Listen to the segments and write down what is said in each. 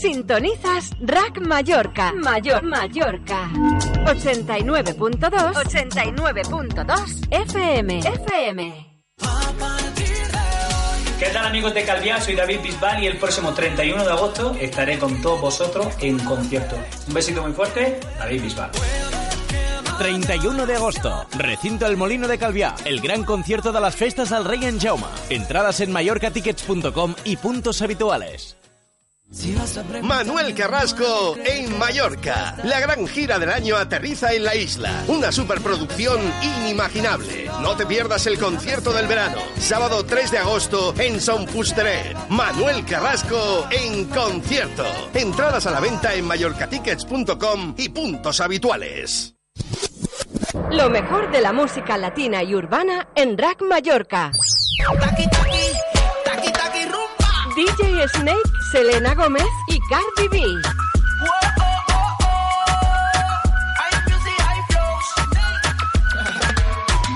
Sintonizas Rack Mallorca. Mayor Mallorca. 89.2 89.2 FM. FM. ¿Qué tal amigos de Calviá? Soy David Bisbal y el próximo 31 de agosto estaré con todos vosotros en concierto. Un besito muy fuerte, David Bisbal. 31 de agosto, recinto El Molino de Calviá, el gran concierto de las festas al Rey en Jauma. Entradas en mallorcatickets.com y puntos habituales. Manuel Carrasco en Mallorca. La gran gira del año aterriza en la isla. Una superproducción inimaginable. No te pierdas el concierto del verano. Sábado 3 de agosto en Son Fusteret. Manuel Carrasco en concierto. Entradas a la venta en mallorcatickets.com y puntos habituales. Lo mejor de la música latina y urbana en Rack Mallorca. DJ Snake, Selena Gómez y Cardi B.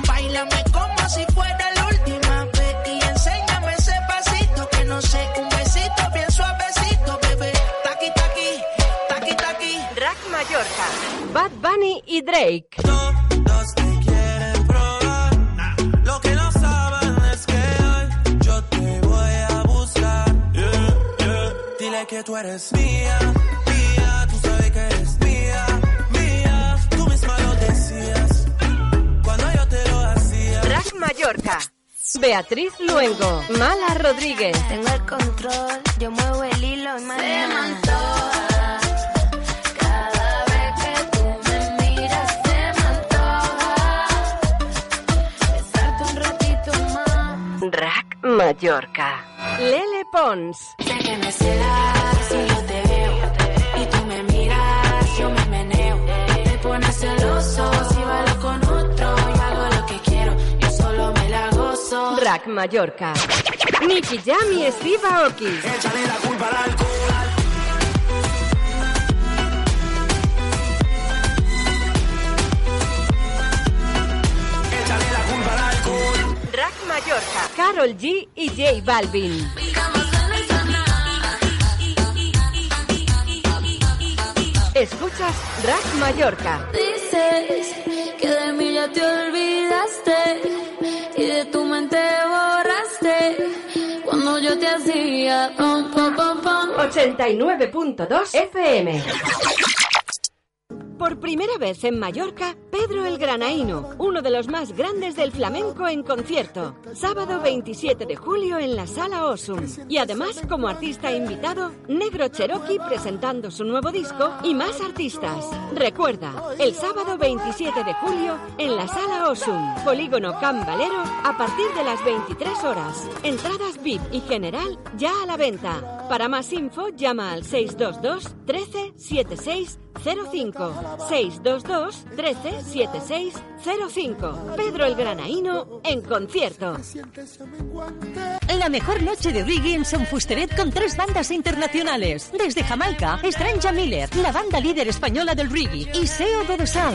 Bailame como si fuera la última vez y enséñame ese pasito que no sé, un besito bien suavecito, bebé. Taqui taqui, taqui taqui. Rack Mallorca. Bad Bunny y Drake. Que tú eres mía, mía. Tú sabes que eres mía, mía. Tú misma lo decías cuando yo te lo hacía. Rack Mallorca. Beatriz Luengo, Mala Rodríguez. Tengo el control, yo muevo el hilo y mañana. Cada vez que tú me miras se me antoja besarte un ratito más. Rack Mallorca. Lele Pons. Sé que me celas si yo te veo y tú me miras, yo me meneo. Te pones celoso si bailo con otro y hago lo que quiero, yo solo me la gozo. Rack Mallorca. Nicky Jam y Steve Aoki. Échale la culpa al alcohol. Échale la culpa al alcohol. Rack Mallorca. Carol G y J Balvin. Escuchas Rack Mallorca. Dices que de mí ya te olvidaste y de tu mente borraste cuando yo te hacía pom pom pom pom. 89.2 FM. Por primera vez en Mallorca, Pedro el Granaíno, uno de los más grandes del flamenco en concierto. Sábado 27 de julio en la Sala Osum. Y además, como artista invitado, Negro Cherokee presentando su nuevo disco y más artistas. Recuerda, el sábado 27 de julio en la Sala Osum, Polígono Can Valero, a partir de las 23 horas. Entradas VIP y general ya a la venta. Para más info, llama al 622 13 76 05 622 13 76 05 Pedro el Granaíno en concierto. La mejor noche de reggae en Son Fusteret con tres bandas internacionales. Desde Jamaica, Stranja Miller, la banda líder española del reggae, y Seo Godosal.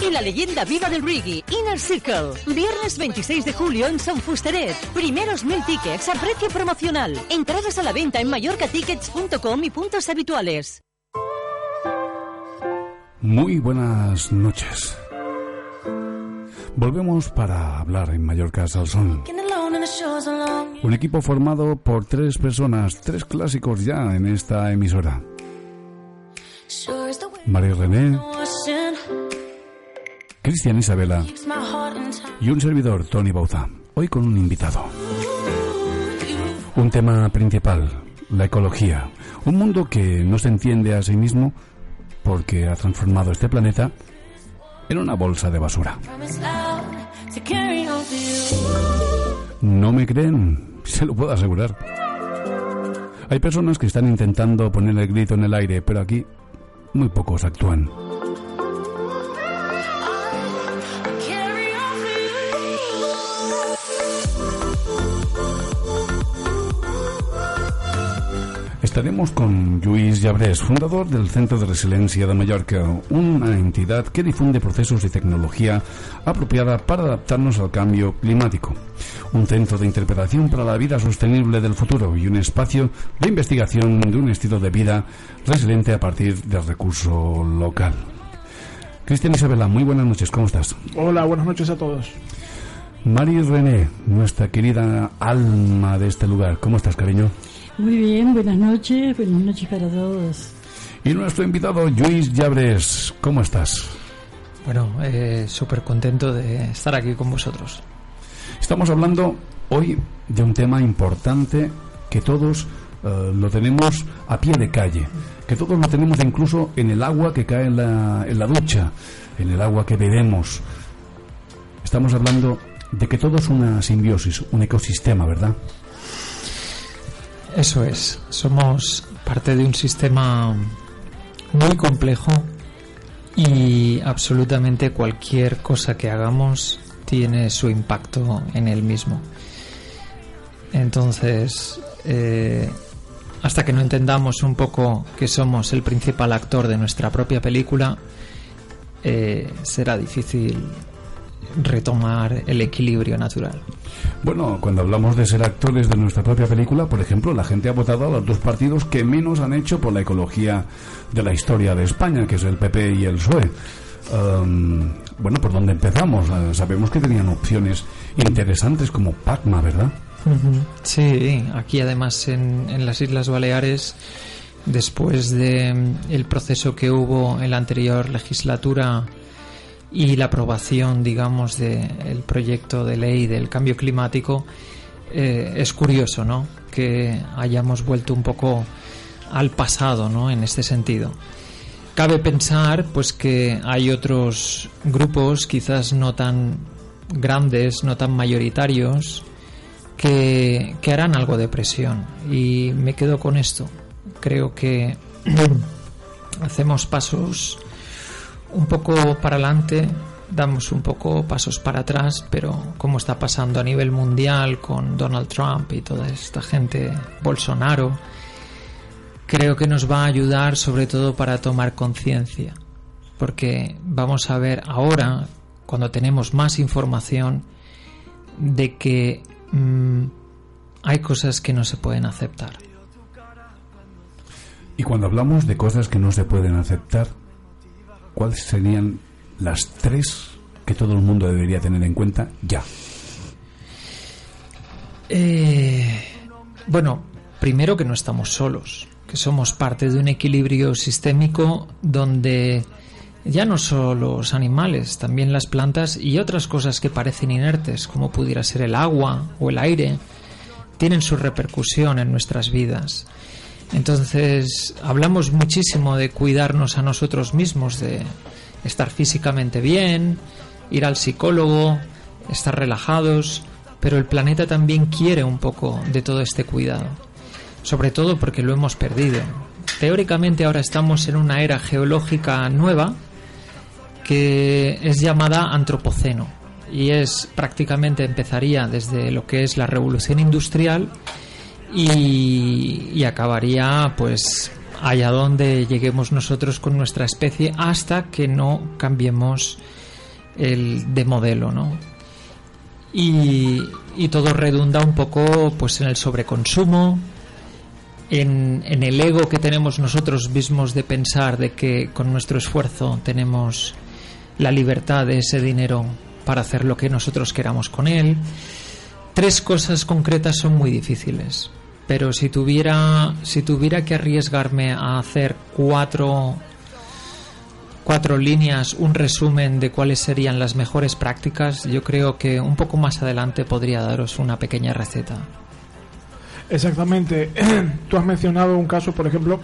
Y la leyenda viva del reggae, Inner Circle. Viernes 26 de julio en Son Fusteret. Primeros mil tickets a precio promocional. Entradas a la venta en mallorcatickets.com y puntos habituales. Muy buenas noches. Volvemos para hablar en Mallorca Salsón. Un equipo formado por tres personas, tres clásicos ya en esta emisora. María René, Cristian Isabela y un servidor, Tony Bauza. Hoy con un invitado. Un tema principal, la ecología. Un mundo que no se entiende a sí mismo porque ha transformado este planeta en una bolsa de basura. No me creen, se lo puedo asegurar. Hay personas que están intentando poner el grito en el aire, pero aquí muy pocos actúan. Hablaremos con Lluís Llabrés, fundador del Centro de Resiliencia de Mallorca, una entidad que difunde procesos y tecnología apropiada para adaptarnos al cambio climático. Un centro de interpretación para la vida sostenible del futuro y un espacio de investigación de un estilo de vida resiliente a partir del recurso local. Cristian Isabela, muy buenas noches, ¿cómo estás? Hola, buenas noches a todos. Mari René, nuestra querida alma de este lugar, ¿cómo estás, cariño? Muy bien, buenas noches, buenas noches para todos. Y nuestro invitado, Luis Llabres, ¿cómo estás? Bueno, eh, súper contento de estar aquí con vosotros. Estamos hablando hoy de un tema importante que todos eh, lo tenemos a pie de calle, que todos lo tenemos incluso en el agua que cae en la, en la ducha, en el agua que bebemos. Estamos hablando de que todo es una simbiosis, un ecosistema, ¿verdad? Eso es, somos parte de un sistema muy complejo y absolutamente cualquier cosa que hagamos tiene su impacto en el mismo. Entonces, eh, hasta que no entendamos un poco que somos el principal actor de nuestra propia película, eh, será difícil retomar el equilibrio natural. Bueno, cuando hablamos de ser actores de nuestra propia película, por ejemplo, la gente ha votado a los dos partidos que menos han hecho por la ecología de la historia de España, que es el PP y el PSOE. Um, bueno, ¿por dónde empezamos? Uh, sabemos que tenían opciones interesantes como Pacma, ¿verdad? Sí, aquí además en, en las Islas Baleares, después de mm, el proceso que hubo en la anterior legislatura y la aprobación, digamos, del proyecto de ley del cambio climático, eh, es curioso, ¿no? Que hayamos vuelto un poco al pasado, ¿no? En este sentido. Cabe pensar, pues, que hay otros grupos, quizás no tan grandes, no tan mayoritarios, que, que harán algo de presión. Y me quedo con esto. Creo que hacemos pasos un poco para adelante, damos un poco pasos para atrás, pero como está pasando a nivel mundial con Donald Trump y toda esta gente, Bolsonaro, creo que nos va a ayudar sobre todo para tomar conciencia, porque vamos a ver ahora, cuando tenemos más información, de que mmm, hay cosas que no se pueden aceptar. Y cuando hablamos de cosas que no se pueden aceptar, ¿cuáles serían las tres que todo el mundo debería tener en cuenta ya? Eh, bueno, primero que no estamos solos, que somos parte de un equilibrio sistémico donde ya no solo los animales, también las plantas y otras cosas que parecen inertes, como pudiera ser el agua o el aire, tienen su repercusión en nuestras vidas. Entonces, hablamos muchísimo de cuidarnos a nosotros mismos, de estar físicamente bien, ir al psicólogo, estar relajados, pero el planeta también quiere un poco de todo este cuidado, sobre todo porque lo hemos perdido. Teóricamente ahora estamos en una era geológica nueva que es llamada antropoceno y es prácticamente empezaría desde lo que es la revolución industrial y, acabaría pues allá donde lleguemos nosotros con nuestra especie hasta que no cambiemos el de modelo, ¿no? Y, todo redunda un poco pues en el sobreconsumo, en, el ego que tenemos nosotros mismos de pensar de que con nuestro esfuerzo tenemos la libertad de ese dinero para hacer lo que nosotros queramos con él. Tres cosas concretas son muy difíciles pero si tuviera si tuviera que arriesgarme a hacer cuatro cuatro líneas, un resumen de cuáles serían las mejores prácticas, yo creo que un poco más adelante podría daros una pequeña receta. Exactamente. Tú has mencionado un caso, por ejemplo,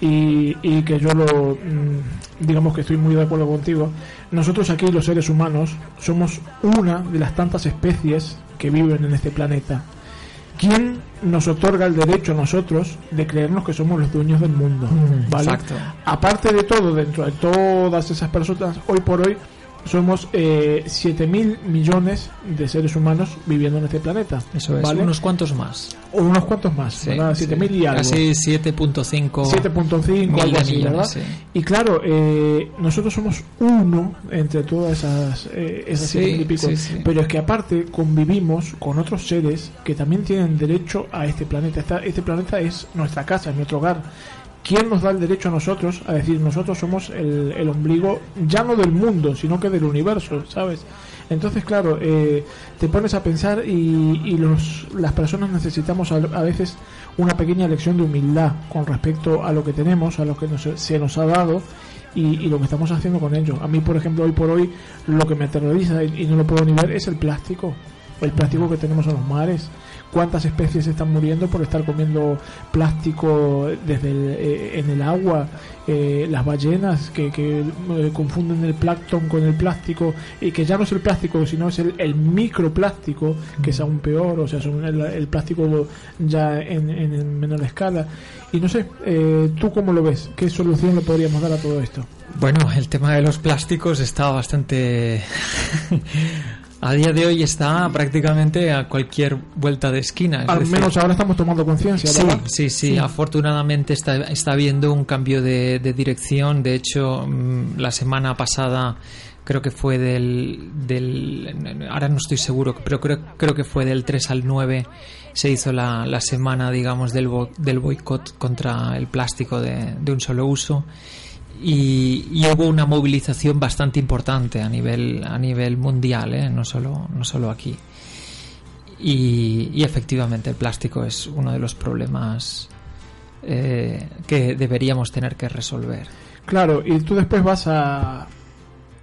y, y, que yo lo mm, digamos que estoy muy de acuerdo contigo. Nosotros aquí los seres humanos somos una de las tantas especies que viven en este planeta. ¿Quién nos otorga el derecho a nosotros de creernos que somos los dueños del mundo? ¿vale? Exacto. Aparte de todo, dentro de todas esas personas, hoy por hoy somos eh, 7.000 millones de seres humanos viviendo en este planeta. Eso es, ¿vale? unos cuantos más. O unos cuantos más, Sí, ¿verdad? sí. 7.000 y algo. Casi 7.5 7.5, mil algo de así, millones, ¿verdad? sí. Y claro, eh, nosotros somos uno entre todas esas, eh, esas Sí, 7.000 y pico. Pero es que aparte convivimos con otros seres que también tienen derecho a este planeta. Esta- este planeta es nuestra casa, es nuestro hogar. ¿Quién nos da el derecho a nosotros a decir nosotros somos el, el ombligo ya no del mundo, sino que del universo, ¿sabes? Entonces, claro, eh, te pones a pensar y, y los, las personas necesitamos a, a veces una pequeña lección de humildad con respecto a lo que tenemos, a lo que nos- se nos ha dado y, y lo que estamos haciendo con ello. A mí, por ejemplo, hoy por hoy lo que me aterroriza y, y no lo puedo ni ver es el plástico, el plástico que tenemos en los mares. ¿Cuántas especies están muriendo por estar comiendo plástico desde el, eh, en el agua? Eh, las ballenas que, que eh, confunden el plancton con el plástico y que ya no es el plástico, sino es el, el microplástico, que es aún peor, o sea, son el, el plástico ya en, en menor escala. Y no sé, eh, ¿tú cómo lo ves? ¿Qué solución le podríamos dar a todo esto? Bueno, el tema de los plásticos está bastante... a día de hoy está prácticamente a cualquier vuelta de esquina. es Al decir, menos ahora estamos tomando conciencia, Sí, sí, sí, afortunadamente está, está habiendo un cambio de, de dirección. De hecho, mm, la semana pasada creo que fue del, del... Ahora no estoy seguro, pero creo, creo que fue del 3 al 9 se hizo la, la semana, digamos, del, bo- del boicot contra el plástico de, de un solo uso. Y, hubo una movilización bastante importante a nivel, a nivel mundial, ¿eh? no, solo, no solo aquí. Y, y efectivamente el plástico es uno de los problemas eh, que deberíamos tener que resolver. Claro, y tú después vas a,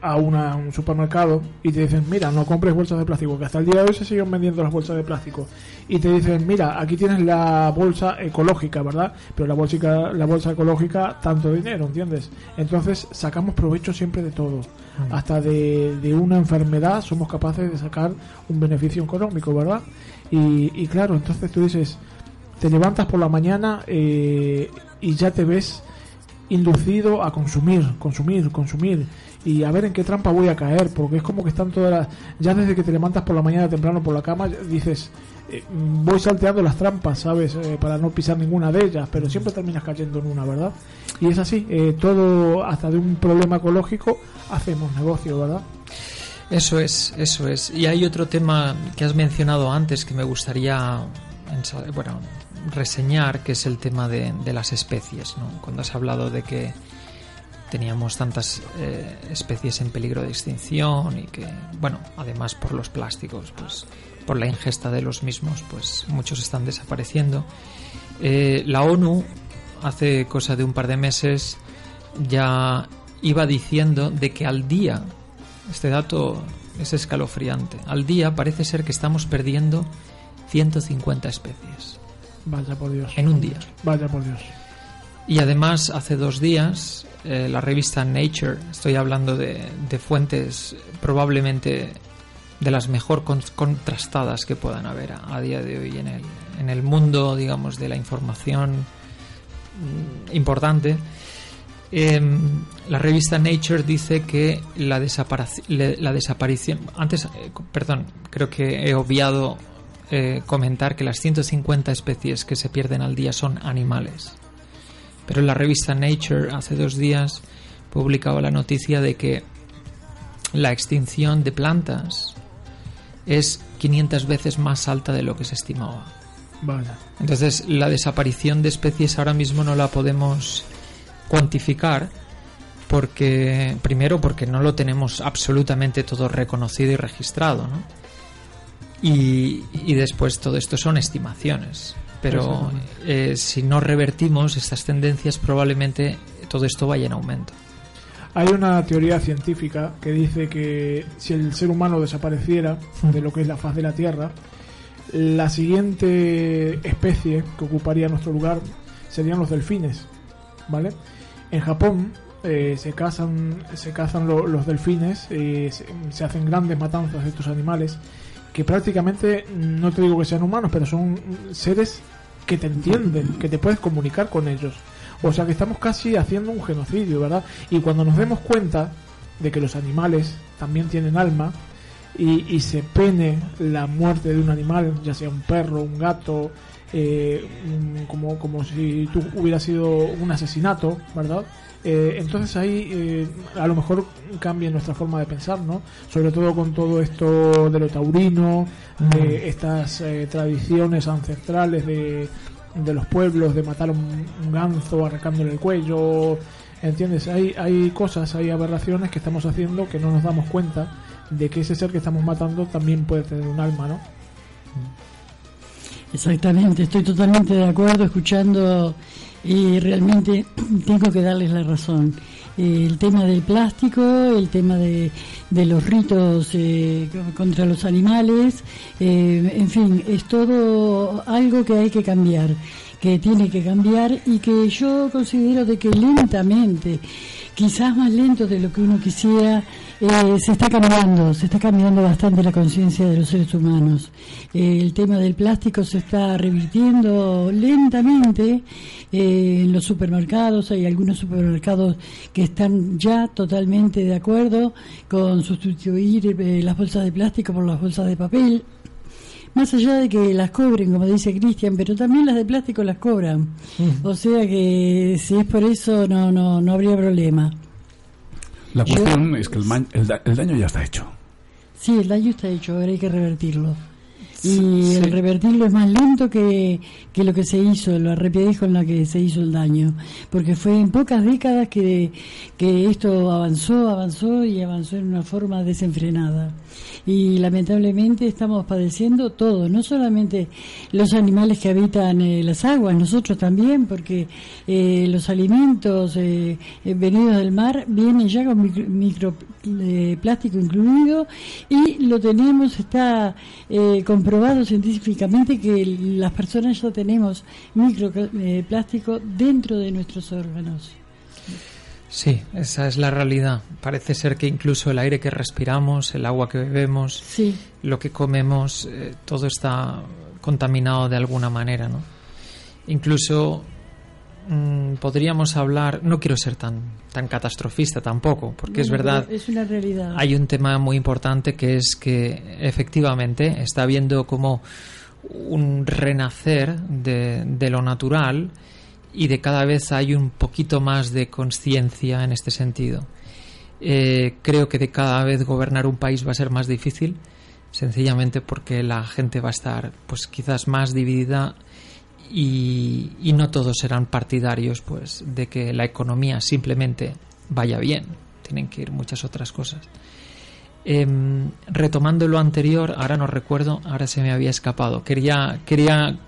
a una- un supermercado y te dicen, mira, no compres bolsas de plástico, que hasta el día de hoy se siguen vendiendo las bolsas de plástico. Y te dicen, mira, aquí tienes la bolsa ecológica, ¿verdad? Pero la bolsa, la bolsa ecológica, tanto dinero, ¿entiendes? Entonces sacamos provecho siempre de todo. Hasta de, de una enfermedad somos capaces de sacar un beneficio económico, ¿verdad? Y, y claro, entonces tú dices, te levantas por la mañana eh, y ya te ves inducido a consumir, consumir, consumir y a ver en qué trampa voy a caer, porque es como que están todas las... Ya desde que te levantas por la mañana temprano por la cama, dices, eh, voy salteando las trampas, ¿sabes? Eh, para no pisar ninguna de ellas, pero siempre terminas cayendo en una, ¿verdad? Y es así, eh, todo, hasta de un problema ecológico, hacemos negocio, ¿verdad? Eso es, eso es. Y hay otro tema que has mencionado antes que me gustaría bueno, reseñar, que es el tema de, las especies. ¿no? Cuando has hablado de que teníamos tantas eh, especies en peligro de extinción y que, bueno, además por los plásticos, pues por la ingesta de los mismos, pues muchos están desapareciendo. Eh, la ONU hace cosa de un par de meses ya iba diciendo de que al día, este dato es escalofriante, al día parece ser que estamos perdiendo 150 especies Vaya por Dios. en un día. Vaya por Dios. Y además, hace dos días, eh, la revista Nature, estoy hablando de, de fuentes probablemente de las mejor con- contrastadas que puedan haber a, a día de hoy en el, en el mundo, digamos, de la información mm, importante. Em, la revista Nature dice que la, desaparición. Antes, eh, perdón, creo que he obviado eh, comentar que las 150 especies que se pierden al día son animales. Pero la revista Nature hace dos días publicaba la noticia de que la extinción de plantas es 500 veces más alta de lo que se estimaba. Vaya. Entonces, la desaparición de especies ahora mismo no la podemos cuantificar porque, primero, porque no lo tenemos absolutamente todo reconocido y registrado, ¿no? Y, y después todo esto son estimaciones. Pero eh, si no revertimos estas tendencias, probablemente todo esto vaya en aumento. Hay una teoría científica que dice que si el ser humano desapareciera de lo que es la faz de la Tierra, la siguiente especie que ocuparía nuestro lugar serían los delfines, ¿vale? En Japón eh, se cazan, se cazan lo- los delfines, eh, se, se hacen grandes matanzas de estos animales que prácticamente no te digo que sean humanos, pero son seres que te entienden, que te puedes comunicar con ellos. O sea que estamos casi haciendo un genocidio, ¿verdad? Y cuando nos demos cuenta, de que los animales también tienen alma y, y se pene la muerte de un animal, ya sea un perro, un gato, eh, un- como, como si tú hubiera sido un asesinato, ¿verdad? Eh, entonces ahí eh, a lo mejor cambia nuestra forma de pensar, ¿no? Sobre todo con todo esto de lo taurino, de estas eh, tradiciones ancestrales de, de los pueblos, de matar un, un ganso arrancándole el cuello, ¿entiendes? Hay, hay cosas, hay aberraciones que estamos haciendo que no nos damos cuenta de que ese ser que estamos matando también puede tener un alma, ¿no? Exactamente, estoy totalmente de acuerdo escuchando y realmente tengo que darles la razón. Eh, el tema del plástico, el tema de, de los ritos eh, contra los animales, eh, en fin, es todo algo que hay que cambiar, que tiene que cambiar y que yo considero de que lentamente, quizás más lento de lo que uno quisiera, eh, se está cambiando, se está cambiando bastante la conciencia de los seres humanos. Eh, el tema del plástico se está revirtiendo lentamente eh, en los supermercados. Hay algunos supermercados que están ya totalmente de acuerdo con sustituir eh, las bolsas de plástico por las bolsas de papel. Más allá de que las cobren, como dice Cristian, pero también las de plástico las cobran. O sea que si es por eso no, no, no habría problema. La Yo- cuestión es que el, el da- el daño ya está hecho. Sí, el daño está hecho, ahora hay que revertirlo. Y el revertirlo es más lento que, que lo que se hizo, la rapidez con la que se hizo el daño. Porque fue en pocas décadas que, que esto avanzó, avanzó y avanzó en una forma desenfrenada. Y lamentablemente estamos padeciendo todo, no solamente los animales que habitan eh, las aguas, nosotros también, porque eh, los alimentos eh, eh, venidos del mar vienen ya con micro, microplástico incluido y lo tenemos, está eh, comprobado científicamente que las personas ya tenemos microplástico dentro de nuestros órganos. Sí, esa es la realidad. Parece ser que incluso el aire que respiramos, el agua que bebemos, Sí. lo que comemos, eh, todo está contaminado de alguna manera, ¿no? Incluso mm, podríamos hablar, no quiero ser tan tan catastrofista tampoco, porque es verdad, Es una realidad. hay un tema muy importante que es que efectivamente está habiendo como un renacer de, de lo natural y de cada vez hay un poquito más de conciencia en este sentido. Eh, creo que de cada vez gobernar un país va a ser más difícil, sencillamente porque la gente va a estar pues quizás más dividida y, y no todos serán partidarios pues de que la economía simplemente vaya bien. Tienen que ir muchas otras cosas. Em, retomando lo anterior ahora no recuerdo ahora se me había escapado. Quería quería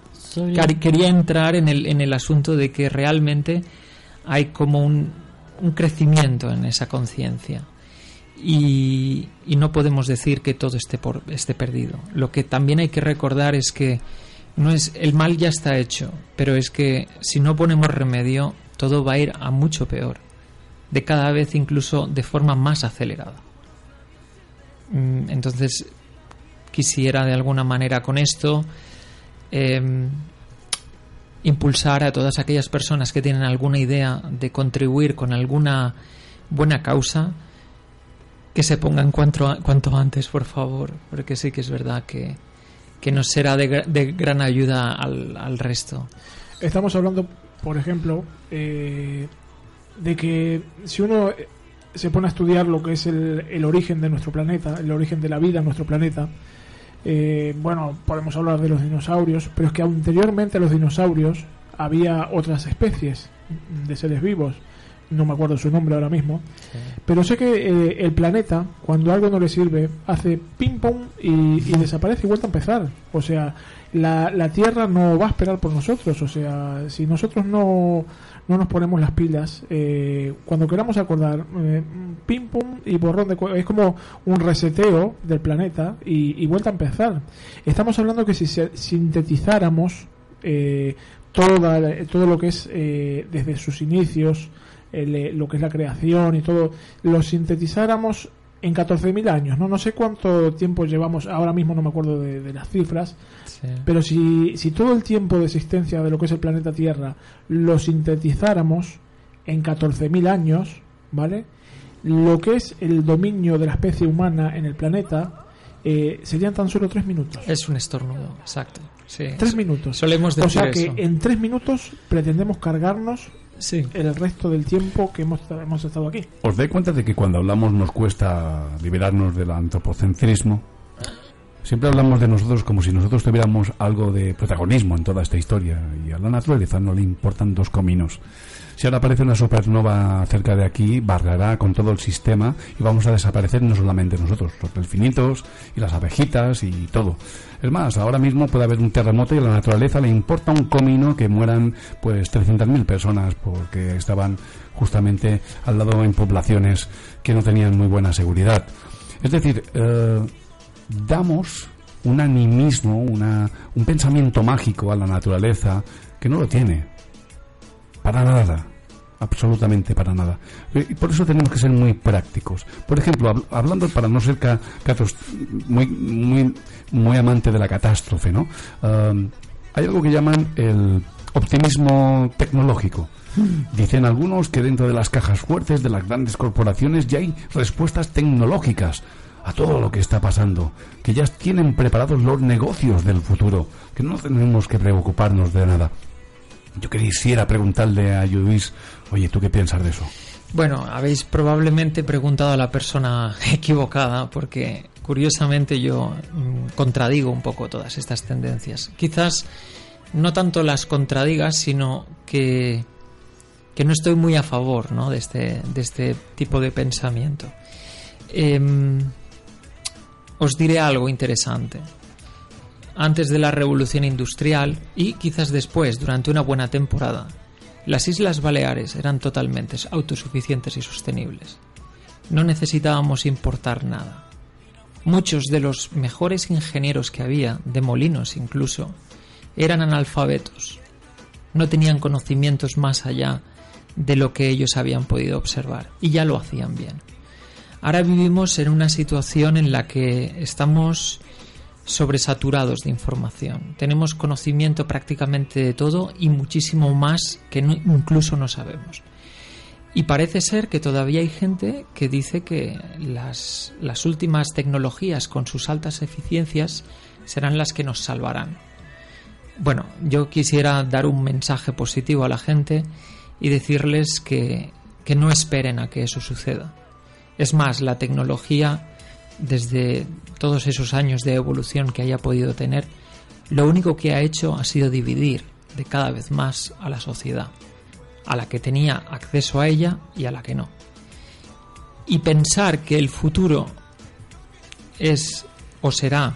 quería entrar en el en el asunto de que realmente hay como un, un crecimiento en esa conciencia. Y, y no podemos decir que todo esté por esté perdido. Lo que también hay que recordar es que no es el mal ya está hecho, pero es que si no ponemos remedio todo va a ir a mucho peor, de cada vez incluso de forma más acelerada. Mm, Entonces quisiera de alguna manera con esto em, impulsar a todas aquellas personas que tienen alguna idea de contribuir con alguna buena causa que se pongan cuanto, cuanto antes, por favor, porque sí que es verdad que, que nos será de, gra- de gran ayuda al, resto. Estamos hablando, por ejemplo, eh, de que si uno eh, se pone a estudiar lo que es el, el origen de nuestro planeta, el origen de la vida en nuestro planeta, eh, bueno, podemos hablar de los dinosaurios, pero es que anteriormente a los dinosaurios había otras especies de seres vivos. No me acuerdo su nombre ahora mismo. Pero sé que eh, el planeta, cuando algo no le sirve, hace ping pong y, y desaparece y vuelve a empezar. O sea, la, la Tierra no va a esperar por nosotros. O sea, si nosotros no, no nos ponemos las pilas, eh, cuando queramos acordar, eh, ping pong y borrón de... Es como un reseteo del planeta y, y vuelta a empezar. Estamos hablando que si sintetizáramos eh, todo lo que es eh, desde sus inicios, el, eh, lo que es la creación y todo, lo sintetizáramos en 14.000 años, ¿no? No sé cuánto tiempo llevamos, ahora mismo no me acuerdo de, de las cifras, pero si, si todo el tiempo de existencia de lo que es el planeta Tierra lo sintetizáramos en 14.000 años, ¿vale? lo que es el dominio de la especie humana en el planeta eh, serían tan solo tres minutos. Es un estornudo, exacto. Sí. Tres minutos. Solemos O decir sea que eso. en tres minutos pretendemos cargarnos el resto del tiempo que hemos, hemos estado aquí. ¿Os dais cuenta de que cuando hablamos nos cuesta liberarnos del antropocentrismo? Siempre hablamos de nosotros como si nosotros tuviéramos algo de protagonismo en toda esta historia y a la naturaleza no le importan dos cominos. Si ahora aparece una supernova cerca de aquí, barrerá con todo el sistema y vamos a desaparecer no solamente nosotros, los delfinitos y las abejitas y todo. Es más, ahora mismo puede haber un terremoto y a la naturaleza le importa un comino que mueran pues 300.000 personas porque estaban justamente al lado en poblaciones que no tenían muy buena seguridad. Es decir, eh, damos un animismo, una, un pensamiento mágico a la naturaleza que no lo tiene. Para nada. Absolutamente para nada. Eh, Y por eso tenemos que ser muy prácticos. Por ejemplo, hab- hablando para no ser ca- casos muy, muy, muy amante de la catástrofe, ¿no? Um, hay algo que llaman el optimismo tecnológico. Dicen algunos que dentro de las cajas fuertes de las grandes corporaciones ya hay respuestas tecnológicas a todo lo que está pasando, que ya tienen preparados los negocios del futuro, que no tenemos que preocuparnos de nada. Yo quisiera preguntarle a Luis, oye, ¿tú qué piensas de eso? Bueno, habéis probablemente preguntado a la persona equivocada porque curiosamente yo mm, contradigo un poco todas estas tendencias. Quizás no tanto las contradiga, sino que, que no estoy muy a favor ¿no? de, este, de este tipo de pensamiento. Em, os diré algo interesante. Antes de la revolución industrial y quizás después, durante una buena temporada, las Islas Baleares eran totalmente autosuficientes y sostenibles. No necesitábamos importar nada. Muchos de los mejores ingenieros que había, de molinos incluso, eran analfabetos. No tenían conocimientos más allá de lo que ellos habían podido observar y ya lo hacían bien. Ahora vivimos en una situación en la que estamos sobresaturados de información. Tenemos conocimiento prácticamente de todo y muchísimo más que incluso no sabemos. Y parece ser que todavía hay gente que dice que las, las últimas tecnologías con sus altas eficiencias serán las que nos salvarán. Bueno, yo quisiera dar un mensaje positivo a la gente y decirles que, que no esperen a que eso suceda. Es más, la tecnología, desde todos esos años de evolución que haya podido tener, lo único que ha hecho ha sido dividir de cada vez más a la sociedad, a la que tenía acceso a ella y a la que no. Y pensar que el futuro es o será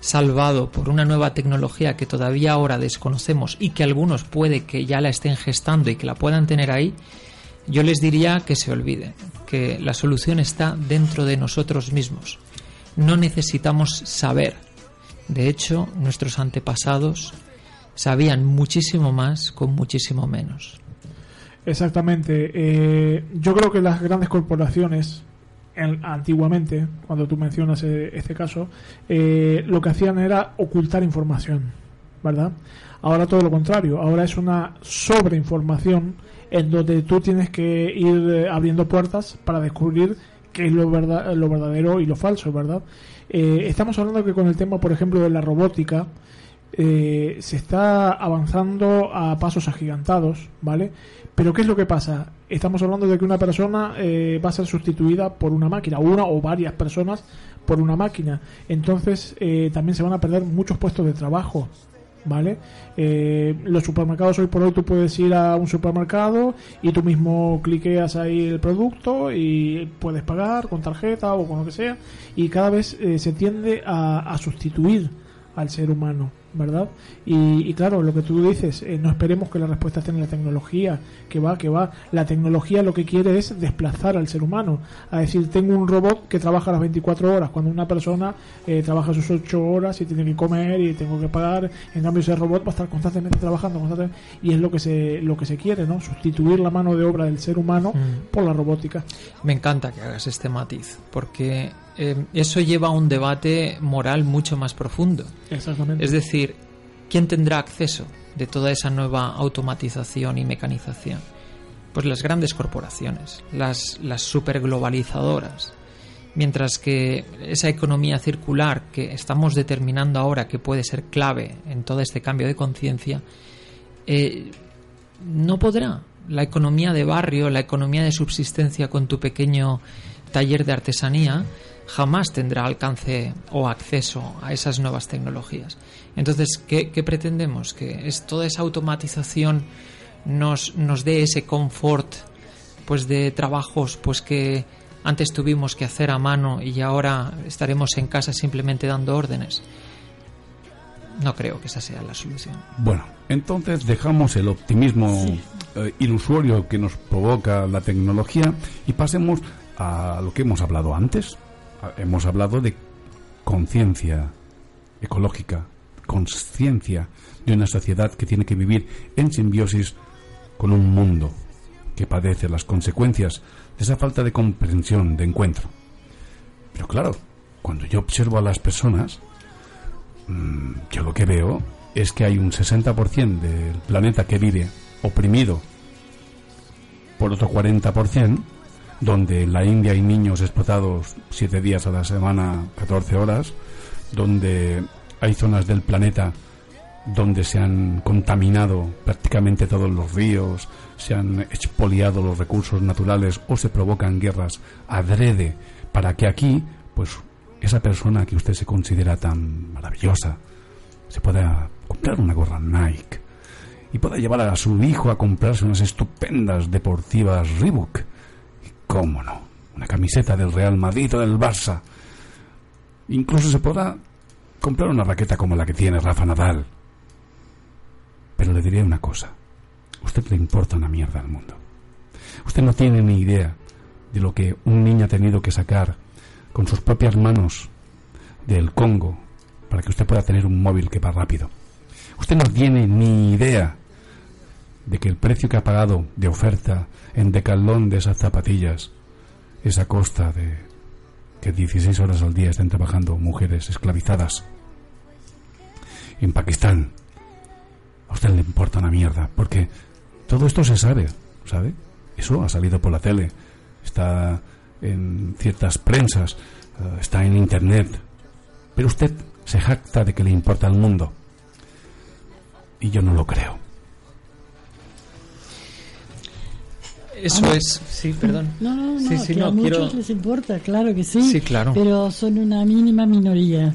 salvado por una nueva tecnología que todavía ahora desconocemos y que algunos puede que ya la estén gestando y que la puedan tener ahí, yo les diría que se olviden, que la solución está dentro de nosotros mismos. No necesitamos saber. De hecho, nuestros antepasados sabían muchísimo más con muchísimo menos. Exactamente. Eh, yo creo que las grandes corporaciones, en- antiguamente, cuando tú mencionas eh, este caso, eh, lo que hacían era ocultar información, ¿verdad? Ahora todo lo contrario. Ahora es una sobreinformación en donde tú tienes que ir eh, abriendo puertas para descubrir qué es lo, verdad, lo verdadero y lo falso, ¿verdad? Eh, estamos hablando que con el tema, por ejemplo, de la robótica, eh, se está avanzando a pasos agigantados, ¿vale? Pero ¿qué es lo que pasa? Estamos hablando de que una persona eh, va a ser sustituida por una máquina, una o varias personas por una máquina. Entonces eh, también se van a perder muchos puestos de trabajo, ¿vale? Eh, los supermercados hoy por hoy tú puedes ir a un supermercado y tú mismo cliqueas ahí el producto y puedes pagar con tarjeta o con lo que sea y cada vez eh, se tiende a, a sustituir al ser humano, ¿verdad? Y, y claro, lo que tú dices, eh, no esperemos que la respuesta esté en la tecnología, que va, que va. La tecnología lo que quiere es desplazar al ser humano, a decir, tengo un robot que trabaja las 24 horas, cuando una persona eh, trabaja sus 8 horas y tiene que comer y tengo que pagar, en cambio ese robot va a estar constantemente trabajando, constantemente, y es lo que se lo que se quiere, ¿no? Sustituir la mano de obra del ser humano Mm. por la robótica. Me encanta que hagas este matiz, porque eh, eso lleva a un debate moral mucho más profundo. Exactamente. Es decir, ¿quién tendrá acceso de toda esa nueva automatización y mecanización? pues las grandes corporaciones, las, superglobalizadoras. Mientras que esa economía circular que estamos determinando ahora que puede ser clave en todo este cambio de conciencia, eh, no podrá. La economía de barrio, la economía de subsistencia con tu pequeño taller de artesanía, jamás tendrá alcance o acceso a esas nuevas tecnologías. Entonces, ¿qué, qué pretendemos? Que es toda esa automatización nos, nos dé ese confort pues de trabajos pues que antes tuvimos que hacer a mano y ahora estaremos en casa simplemente dando órdenes. No creo que esa sea la solución. Bueno, entonces dejamos el optimismo eh, ilusorio que nos provoca la tecnología y pasemos a lo que hemos hablado antes. Hemos hablado de conciencia ecológica, conciencia de una sociedad que tiene que vivir en simbiosis con un mundo que padece las consecuencias de esa falta de comprensión, de encuentro. Pero claro, cuando yo observo a las personas, mm, yo lo que veo es que hay un 60% del planeta que vive oprimido por otro 40%, donde en la India hay niños explotados 7 días a la semana, 14 horas, donde hay zonas del planeta donde se han contaminado prácticamente todos los ríos, se han expoliado los recursos naturales o se provocan guerras adrede para que aquí, pues, esa persona que usted se considera tan maravillosa, se pueda comprar una gorra Nike y pueda llevar a su hijo a comprarse unas estupendas deportivas Reebok. Cómo no, una camiseta del Real Madrid o del Barça. Incluso se podrá comprar una raqueta como la que tiene Rafa Nadal. Pero le diré una cosa. A usted le importa una mierda al mundo. Usted no tiene ni idea de lo que un niño ha tenido que sacar con sus propias manos del Congo para que usted pueda tener un móvil que va rápido. Usted no tiene ni idea de que el precio que ha pagado de oferta en decalón de esas zapatillas es a costa de que 16 horas al día estén trabajando mujeres esclavizadas en Pakistán. A usted le importa una mierda, porque todo esto se sabe, ¿sabe? Eso ha salido por la tele, está en ciertas prensas, eh, está en internet. Pero usted se jacta de que le importa al mundo. Y yo no lo creo. Eso Ah. es, sí, perdón. No, no, no, Sí, sí, que no, a muchos les importa, claro que sí. Sí, claro. Pero son una mínima minoría.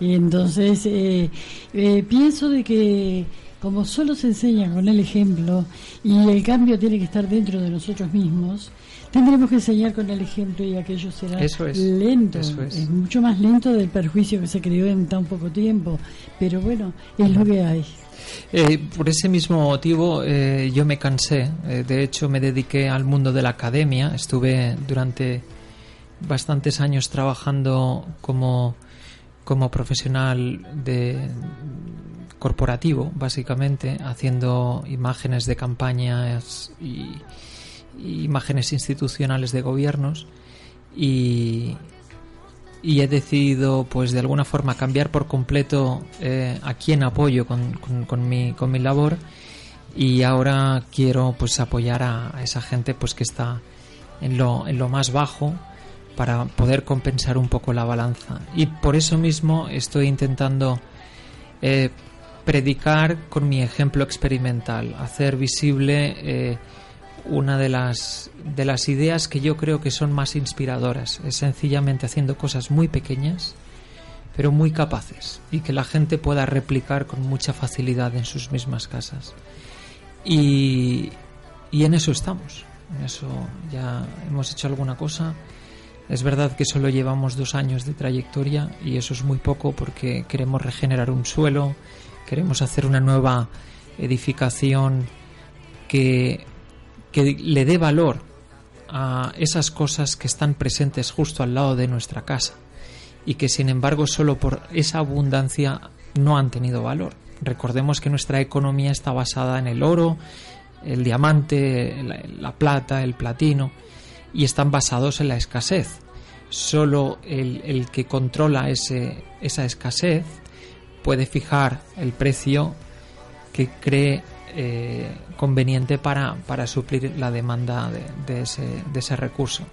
Y entonces eh, eh, pienso de que como solo se enseña con el ejemplo y el cambio tiene que estar dentro de nosotros mismos, tendremos que enseñar con el ejemplo y aquello será Eso es, lento. eso es. mucho más lento del perjuicio que se creó en tan poco tiempo. Pero bueno, es lo que hay. Eh, por ese mismo motivo eh, yo me cansé. Eh, de hecho, me dediqué al mundo de la academia. Estuve durante bastantes años trabajando como, como profesional de corporativo, básicamente, haciendo imágenes de campañas y, y imágenes institucionales de gobiernos. Y, y he decidido pues de alguna forma cambiar por completo eh, a quién apoyo con, con- mi, con mi labor. Y ahora quiero pues apoyar a, a esa gente pues que está en lo, en lo más bajo para poder compensar un poco la balanza. Y por eso mismo estoy intentando eh, predicar con mi ejemplo experimental hacer visible eh, una de las de las ideas que yo creo que son más inspiradoras. Es sencillamente haciendo cosas muy pequeñas pero muy capaces y que la gente pueda replicar con mucha facilidad en sus mismas casas. Y, y en eso estamos. En eso ya hemos hecho alguna cosa. Es verdad que solo llevamos dos años de trayectoria y eso es muy poco porque queremos regenerar un suelo queremos hacer una nueva edificación que que le dé valor a esas cosas que están presentes justo al lado de nuestra casa y que sin embargo solo por esa abundancia no han tenido valor. Recordemos que nuestra economía está basada en el oro, el diamante, la, la plata, el platino y están basados en la escasez. Solo el, el que controla ese, esa escasez puede fijar el precio que cree eh, conveniente para, para suplir la demanda de, de ese, de ese recurso.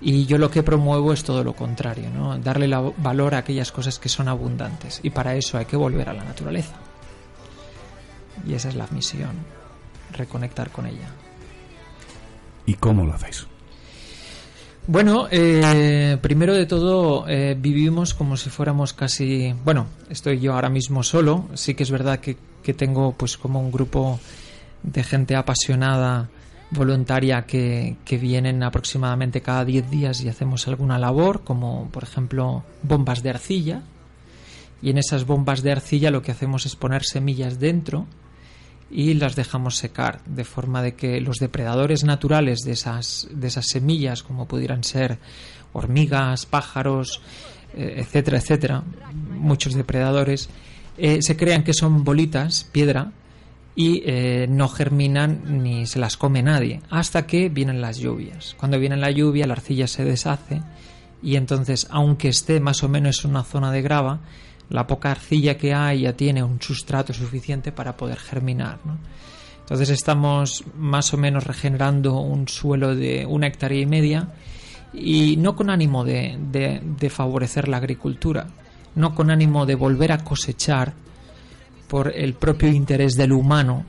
Y yo lo que promuevo es todo lo contrario, ¿no? darle la- valor a aquellas cosas que son abundantes. Y para eso hay que volver a la naturaleza. Y esa es la misión, reconectar con ella. ¿Y cómo lo hacéis? Bueno, eh, primero de todo eh, vivimos como si fuéramos casi, bueno, estoy yo ahora mismo solo, sí que es verdad que, que tengo pues como un grupo de gente apasionada, voluntaria que, que vienen aproximadamente cada 10 días y hacemos alguna labor, como por ejemplo bombas de arcilla, y en esas bombas de arcilla lo que hacemos es poner semillas dentro y las dejamos secar de forma de que los depredadores naturales de esas de esas semillas como pudieran ser hormigas pájaros eh, etcétera etcétera muchos depredadores eh, se crean que son bolitas piedra y eh, no germinan ni se las come nadie hasta que vienen las lluvias cuando viene la lluvia la arcilla se deshace y entonces aunque esté más o menos en una zona de grava la poca arcilla que hay ya tiene un sustrato suficiente para poder germinar. Entonces estamos más o menos regenerando un suelo de una hectárea y media y no con ánimo de- de favorecer la agricultura, no con ánimo de volver a cosechar por el propio interés del humano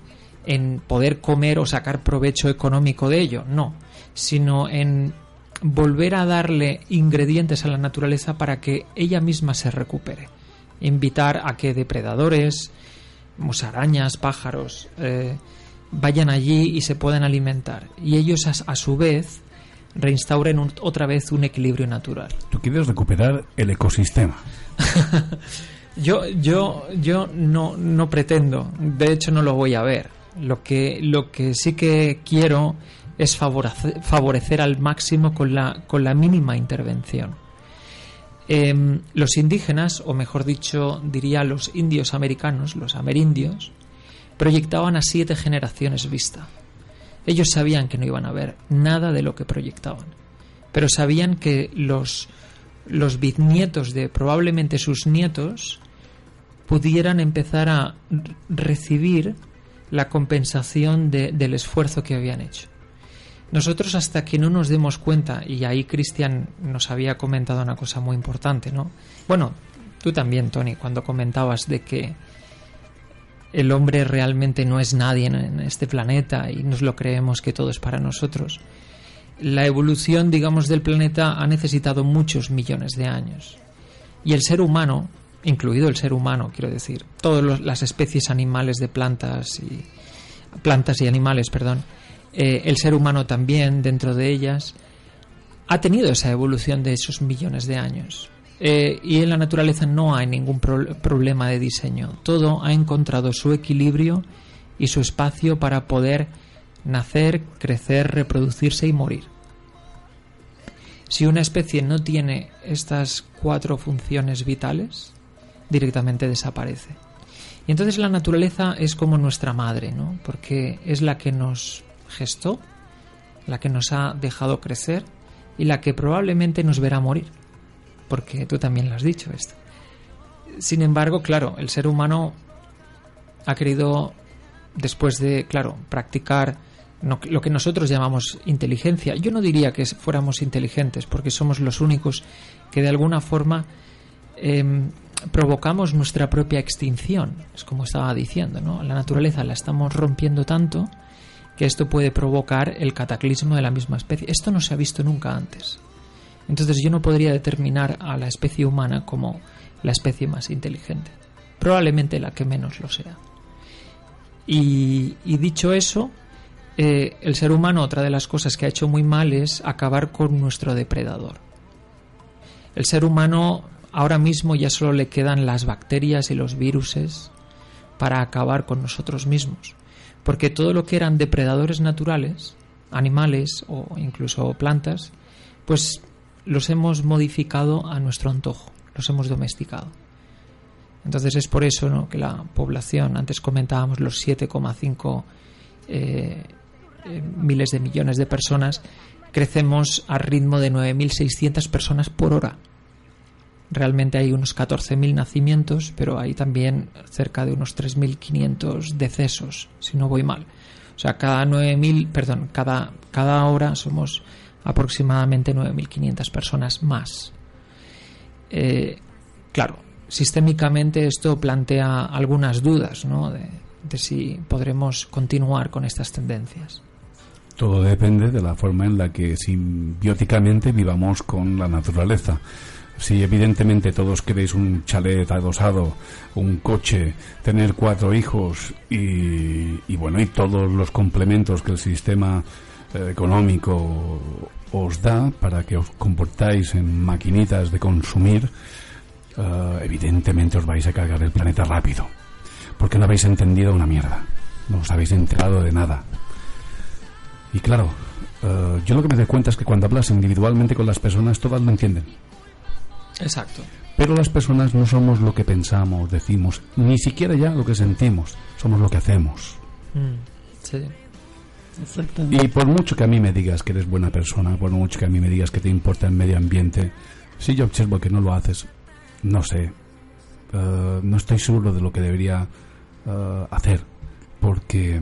en poder comer o sacar provecho económico de ello, no, sino en volver a darle ingredientes a la naturaleza para que ella misma se recupere invitar a que depredadores, musarañas, pájaros, eh, vayan allí y se puedan alimentar. Y ellos, a, su vez, reinstauren un- otra vez un equilibrio natural. Tú quieres recuperar el ecosistema. Yo, yo, yo no, no pretendo, de hecho no lo voy a ver. Lo que, lo que sí que quiero es favorece- favorecer al máximo con la, con la mínima intervención. Em, los indígenas, o mejor dicho, diría los indios americanos, los amerindios, proyectaban a siete generaciones vista. Ellos sabían que no iban a ver nada de lo que proyectaban, pero sabían que los, los bisnietos de probablemente sus nietos pudieran empezar a recibir la compensación de- del esfuerzo que habían hecho. Nosotros hasta que no nos demos cuenta, y ahí Cristian nos había comentado una cosa muy importante, ¿no? Bueno, tú también, Tony, cuando comentabas de que el hombre realmente no es nadie en este planeta y nos lo creemos que todo es para nosotros. La evolución, digamos, del planeta ha necesitado muchos millones de años. Y el ser humano, incluido el ser humano, quiero decir, todas las especies animales de plantas y plantas y animales, perdón, eh, el ser humano también dentro de ellas ha tenido esa evolución de esos millones de años. Eh, y en la naturaleza no hay ningún pro- problema de diseño. Todo ha encontrado su equilibrio y su espacio para poder nacer, crecer, reproducirse y morir. Si una especie no tiene estas cuatro funciones vitales, directamente desaparece. Y entonces la naturaleza es como nuestra madre, ¿no? Porque es la que nos gestó, la que nos ha dejado crecer y la que probablemente nos verá morir. Porque tú también lo has dicho esto. Sin embargo, claro, el ser humano ha querido, después de, claro, practicar lo que nosotros llamamos inteligencia, yo no diría que fuéramos inteligentes, porque somos los únicos que de alguna forma em, provocamos nuestra propia extinción. Es como estaba diciendo, ¿no? La naturaleza la estamos rompiendo tanto que esto puede provocar el cataclismo de la misma especie. Esto no se ha visto nunca antes. Entonces yo no podría determinar a la especie humana como la especie más inteligente. Probablemente la que menos lo sea. Y, y dicho eso, eh, el ser humano, otra de las cosas que ha hecho muy mal es acabar con nuestro depredador. El ser humano ahora mismo ya solo le quedan las bacterias y los viruses para acabar con nosotros mismos. Porque todo lo que eran depredadores naturales, animales o incluso plantas, pues los hemos modificado a nuestro antojo, los hemos domesticado. Entonces es por eso ¿no? que la población, antes comentábamos los 7,5 eh, eh, miles de millones de personas, crecemos a ritmo de 9.600 personas por hora. realmente hay unos 14.000 nacimientos, pero hay también cerca de unos 3.500 decesos, si no voy mal. O sea, cada 9.000, perdón, cada, cada hora somos aproximadamente 9.500 personas más. Eh, claro, sistémicamente esto plantea algunas dudas ¿no? de, de si podremos continuar con estas tendencias. Todo depende de la forma en la que simbióticamente vivamos con la naturaleza. Si evidentemente todos queréis un chalet adosado, un coche, tener cuatro hijos y, y bueno, y todos los complementos que el sistema eh, económico os da para que os comportáis en maquinitas de consumir, eh, evidentemente os vais a cargar el planeta rápido. Porque no habéis entendido una mierda. No os habéis enterado de nada. Y claro, eh, yo lo que me doy cuenta es que cuando hablas individualmente con las personas, todas lo entienden. Exacto. Pero las personas no somos lo que pensamos, decimos, ni siquiera ya lo que sentimos, somos lo que hacemos. Mm, sí. Y por mucho que a mí me digas que eres buena persona, por mucho que a mí me digas que te importa el medio ambiente, si yo observo que no lo haces, no sé, eh, no estoy seguro de lo que debería eh, hacer, porque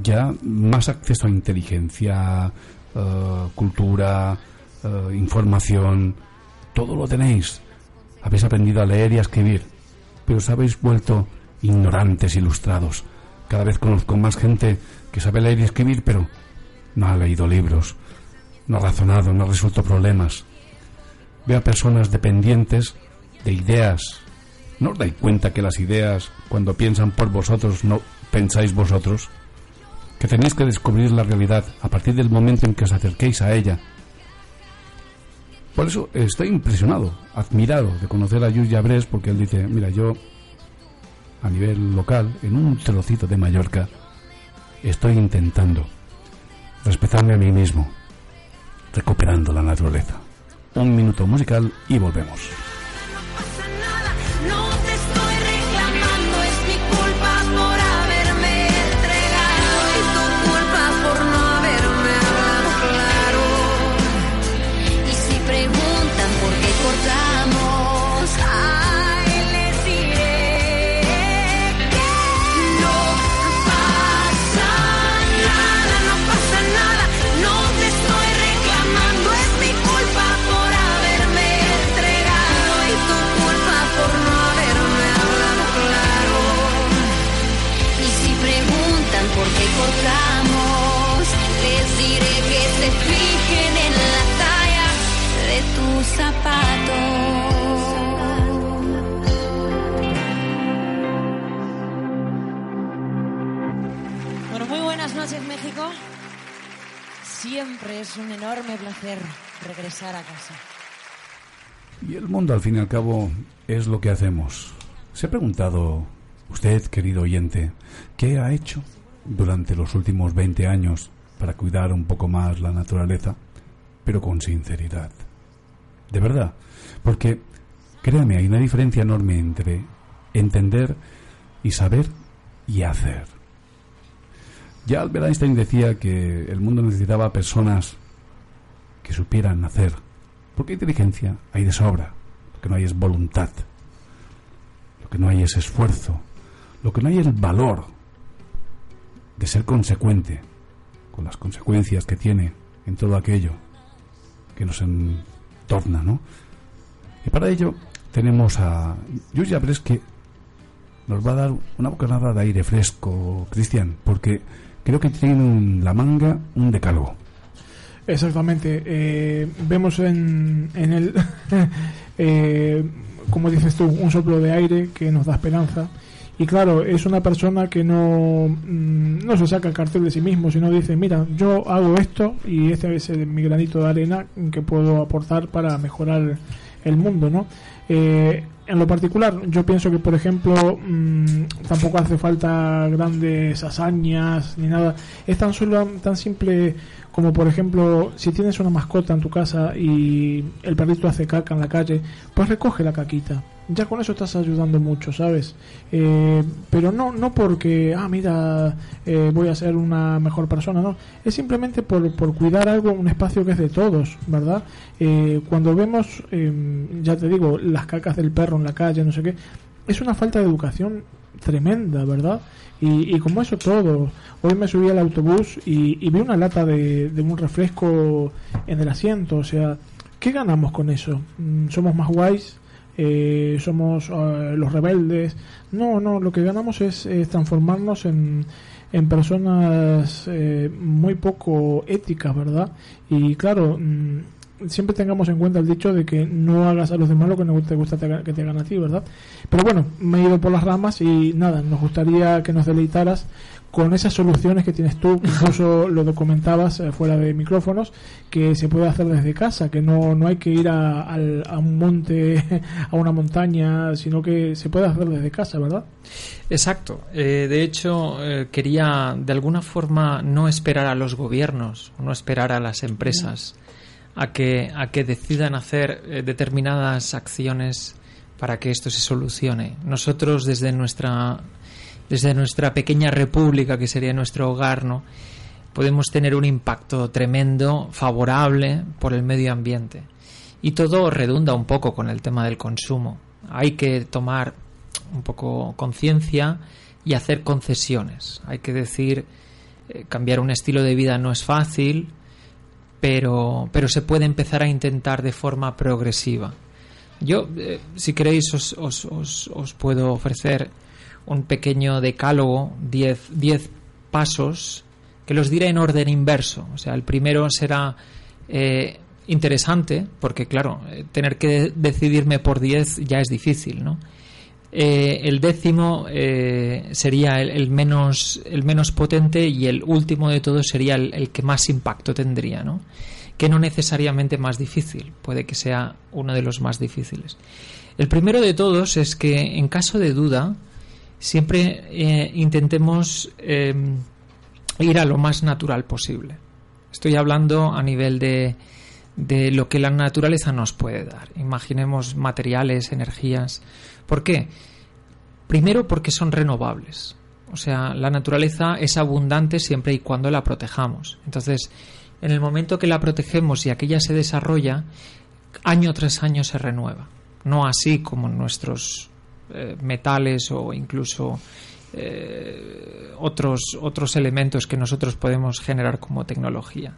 ya más acceso a inteligencia, eh, cultura, eh, información, todo lo tenéis. Habéis aprendido a leer y a escribir, pero os habéis vuelto ignorantes, ilustrados. Cada vez conozco más gente que sabe leer y escribir, pero no ha leído libros, no ha razonado, no ha resuelto problemas. Veo a personas dependientes de ideas. ¿No os dais cuenta que las ideas, cuando piensan por vosotros, no pensáis vosotros? Que tenéis que descubrir la realidad a partir del momento en que os acerquéis a ella. Por eso estoy impresionado, admirado de conocer a Yuya Bres, porque él dice, mira, yo a nivel local, en un trocito de Mallorca, estoy intentando respetarme a mí mismo, recuperando la naturaleza. Un minuto musical y volvemos. Zapatos. Bueno, muy buenas noches México. Siempre es un enorme placer regresar a casa. Y el mundo, al fin y al cabo, es lo que hacemos. ¿Se ha preguntado usted, querido oyente, qué ha hecho durante los últimos 20 años para cuidar un poco más la naturaleza? Pero con sinceridad. De verdad. Porque, créame, hay una diferencia enorme entre entender y saber y hacer. Ya Albert Einstein decía que el mundo necesitaba personas que supieran hacer. Porque inteligencia hay de sobra. Lo que no hay es voluntad. Lo que no hay es esfuerzo. Lo que no hay es el valor de ser consecuente con las consecuencias que tiene en todo aquello que nos entorna, ¿no? Y para ello tenemos a Yuya Bres que nos va a dar una bocanada de aire fresco, Cristian, porque creo que tiene en la manga un decálogo. Exactamente. eh, vemos en, en él, eh, como dices tú, un soplo de aire que nos da esperanza. Y claro, es una persona que no, mm, no se saca el cartel de sí mismo, sino dice, mira, yo hago esto y este es el- mi granito de arena que puedo aportar para mejorar el mundo, ¿no? Eh, en lo particular, yo pienso que, por ejemplo, mm, tampoco hace falta grandes hazañas ni nada. Es tan solo tan simple como, por ejemplo, si tienes una mascota en tu casa y el perrito hace caca en la calle, pues recoge la caquita. Ya con eso estás ayudando mucho, ¿sabes? Eh, pero no, no porque, ah, mira, eh, voy a ser una mejor persona, no. Es simplemente por, por cuidar algo, un espacio que es de todos, ¿verdad? Eh, cuando vemos, eh, ya te digo, las cacas del perro en la calle, no sé qué, es una falta de educación tremenda, ¿verdad? Y, y como eso todo, hoy me subí al autobús y, y vi una lata de, de un refresco en el asiento, o sea, ¿qué ganamos con eso? Mm, ¿Somos más guays? Eh, ¿Somos eh, los rebeldes? No, no, lo que ganamos es, es transformarnos en, en personas eh, muy poco éticas, ¿verdad? Y claro, mm, siempre tengamos en cuenta el dicho de que no hagas a los demás lo que no te gusta que te hagan a ti, ¿verdad? Pero bueno, me he ido por las ramas y nada, nos gustaría que nos deleitaras con esas soluciones que tienes tú, incluso lo documentabas eh, fuera de micrófonos, que se puede hacer desde casa, que no, no hay que ir a, a un monte, a una montaña, sino que se puede hacer desde casa, ¿verdad? Exacto. Eh, de hecho, eh, quería de alguna forma no esperar a los gobiernos, no esperar a las empresas a que, a que decidan hacer determinadas acciones para que esto se solucione. Nosotros desde nuestra desde nuestra pequeña república que sería nuestro hogar, ¿no? podemos tener un impacto tremendo, favorable por el medio ambiente. Y todo redunda un poco con el tema del consumo. Hay que tomar un poco conciencia y hacer concesiones. Hay que decir, eh, cambiar un estilo de vida no es fácil, pero, pero se puede empezar a intentar de forma progresiva. Yo, eh, si queréis, os, os, os, os puedo ofrecer un pequeño decálogo, 10 10 pasos, que los diré en orden inverso. O sea, el primero será eh, interesante, porque claro, eh, tener que decidirme por 10 ya es difícil, ¿no? Eh, el décimo sería el, el menos, el menos potente y el último de todos sería el, el que más impacto tendría, ¿no? que no necesariamente más difícil, puede que sea uno de los más difíciles. El primero de todos es que en caso de duda siempre eh, intentemos eh, ir a lo más natural posible. Estoy hablando a nivel de, de lo que la naturaleza nos puede dar. Imaginemos materiales, energías. ¿Por qué? Primero porque son renovables. O sea, la naturaleza es abundante siempre y cuando la protejamos. Entonces, en el momento que la protegemos y aquella se desarrolla, año tras año se renueva. No así como nuestros eh, metales o incluso eh, otros, otros elementos que nosotros podemos generar como tecnología.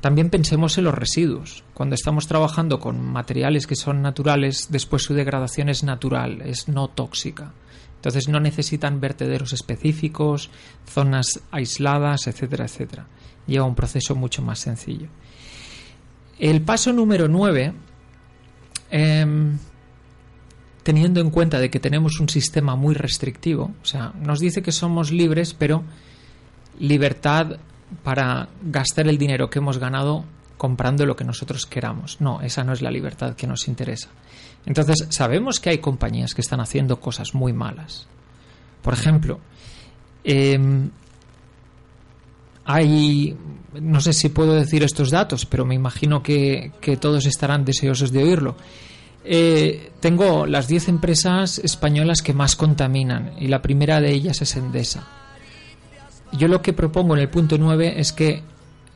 También pensemos en los residuos. Cuando estamos trabajando con materiales que son naturales, después su degradación es natural, es no tóxica. Entonces no necesitan vertederos específicos, zonas aisladas, etcétera, etcétera. Lleva un proceso mucho más sencillo. El paso número 9, teniendo en cuenta de que tenemos un sistema muy restrictivo, o sea, nos dice que somos libres, pero libertad para gastar el dinero que hemos ganado comprando lo que nosotros queramos. No, esa no es la libertad que nos interesa. Entonces, sabemos que hay compañías que están haciendo cosas muy malas. Por ejemplo, eh, hay, no sé si puedo decir estos datos, pero me imagino que, que todos estarán deseosos de oírlo. Eh, tengo las 10 empresas españolas que más contaminan y la primera de ellas es Endesa. Yo lo que propongo en el punto 9 es que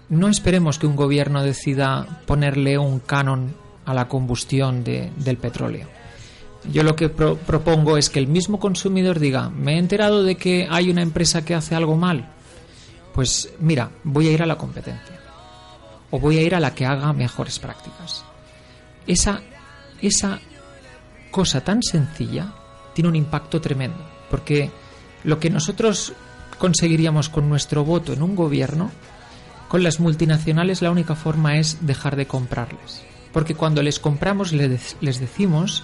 no esperemos que un gobierno decida ponerle un canon a la combustión de- del petróleo. Yo lo que pro- propongo es que el mismo consumidor diga, me he enterado de que hay una empresa que hace algo mal. Pues mira, voy a ir a la competencia. O voy a ir a la que haga mejores prácticas. Esa, esa cosa tan sencilla tiene un impacto tremendo. Porque lo que nosotros conseguiríamos con nuestro voto en un gobierno, con las multinacionales la única forma es dejar de comprarles. Porque cuando les compramos les decimos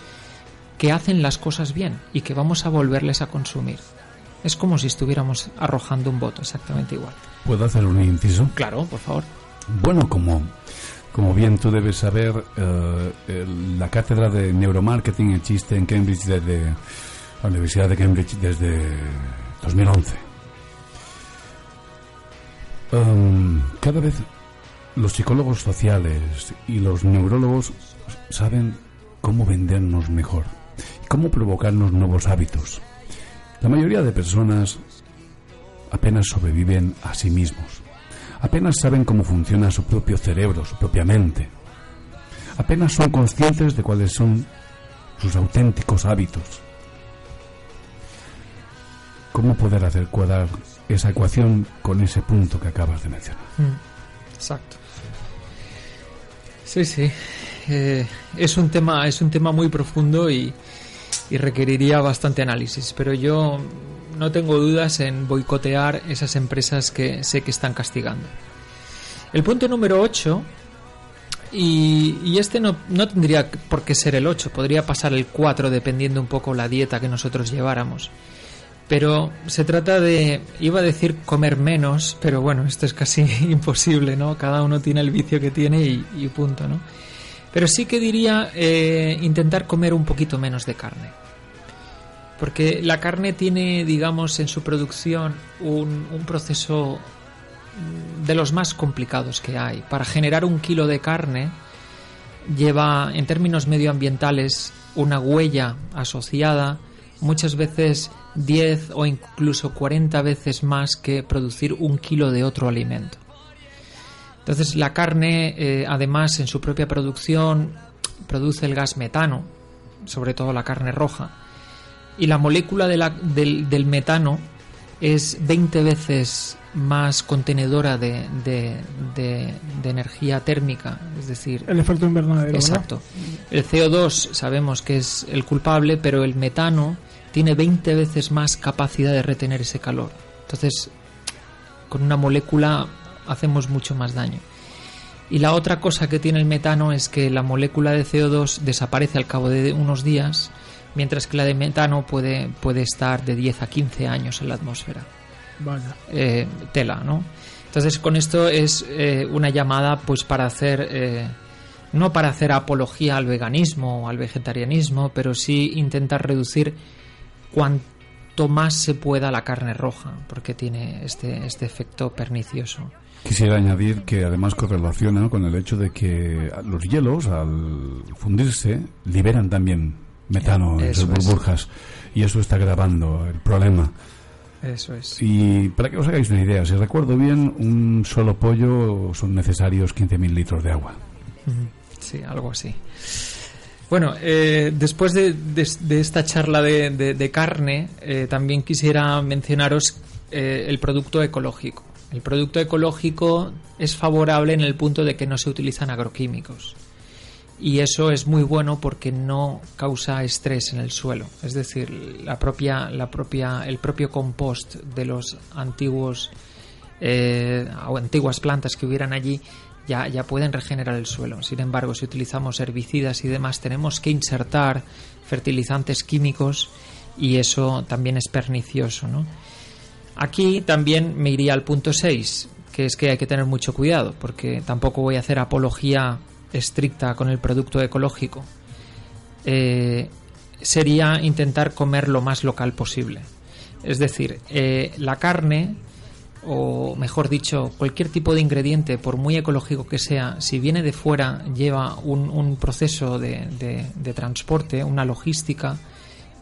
que hacen las cosas bien y que vamos a volverles a consumir. Es como si estuviéramos arrojando un voto, exactamente igual. ¿Puedo hacer un inciso? Claro, por favor. Bueno, como, como bien tú debes saber, eh, la cátedra de neuromarketing existe en Cambridge desde la Universidad de Cambridge desde 2011. Um, cada vez los psicólogos sociales y los neurólogos saben cómo vendernos mejor. cómo provocarnos nuevos hábitos. La mayoría de personas apenas sobreviven a sí mismos, apenas saben cómo funciona su propio cerebro, su propia mente, apenas son conscientes de cuáles son sus auténticos hábitos. ¿Cómo poder hacer cuadrar esa ecuación con ese punto que acabas de mencionar? Mm, Exacto. Sí, sí. Eh, es un tema, es un tema muy profundo y, y requeriría bastante análisis. Pero yo no tengo dudas en boicotear esas empresas que sé que están castigando. El punto número 8, y, y este no, no tendría por qué ser el 8, podría pasar el 4 dependiendo un poco la dieta que nosotros lleváramos. Pero se trata de, iba a decir comer menos, pero bueno, esto es casi imposible, ¿no? Cada uno tiene el vicio que tiene y, punto, ¿no? Pero sí que diría eh, intentar comer un poquito menos de carne. Porque la carne tiene, digamos, en su producción un, proceso de los más complicados que hay. Para generar un kilo de carne lleva, en términos medioambientales, una huella asociada, muchas veces 10 o incluso 40 veces más que producir un kilo de otro alimento. Entonces la carne, eh, además, en su propia producción, produce el gas metano, sobre todo la carne roja, y la molécula de la- del, del metano es 20 veces más contenedora de, de- de- de energía térmica, es decir, El efecto invernadero. ¿verdad? Exacto. El CO2 sabemos que es el culpable, pero el metano tiene 20 veces más capacidad de retener ese calor. Entonces, con una molécula hacemos mucho más daño. Y la otra cosa que tiene el metano es que la molécula de CO2 desaparece al cabo de unos días, mientras que la de metano puede, puede estar de 10 a 15 años en la atmósfera Vaya. eh, tela, ¿no? Entonces con esto es eh, una llamada pues para hacer eh, no para hacer apología al veganismo o al vegetarianismo, pero sí intentar reducir cuanto más se pueda la carne roja, porque tiene este, este efecto pernicioso. Quisiera añadir que además correlaciona con el hecho de que los hielos, al fundirse, liberan también metano en Eso sus es. burbujas y eso está agravando el problema. Eso es. Y para que os hagáis una idea, si recuerdo bien, un solo pollo son necesarios 15.000 litros de agua. Sí, algo así. Bueno, eh, después de, de- de esta charla de, de- de carne, eh, también quisiera mencionaros eh, el producto ecológico. El producto ecológico es favorable en el punto de que no se utilizan agroquímicos. Y eso es muy bueno porque no causa estrés en el suelo. Es decir, la propia, la propia, el propio compost de los antiguos eh, o antiguas plantas que hubieran allí ya, ya pueden regenerar el suelo. Sin embargo, si utilizamos herbicidas y demás, tenemos que insertar fertilizantes químicos y eso también es pernicioso. ¿no? Aquí también me iría al punto 6, que es que hay que tener mucho cuidado, porque tampoco voy a hacer apología estricta con el producto ecológico. Eh, sería intentar comer lo más local posible. Es decir, eh, la carne, o mejor dicho, cualquier tipo de ingrediente, por muy ecológico que sea, si viene de fuera, lleva un, proceso de, de- de transporte, una logística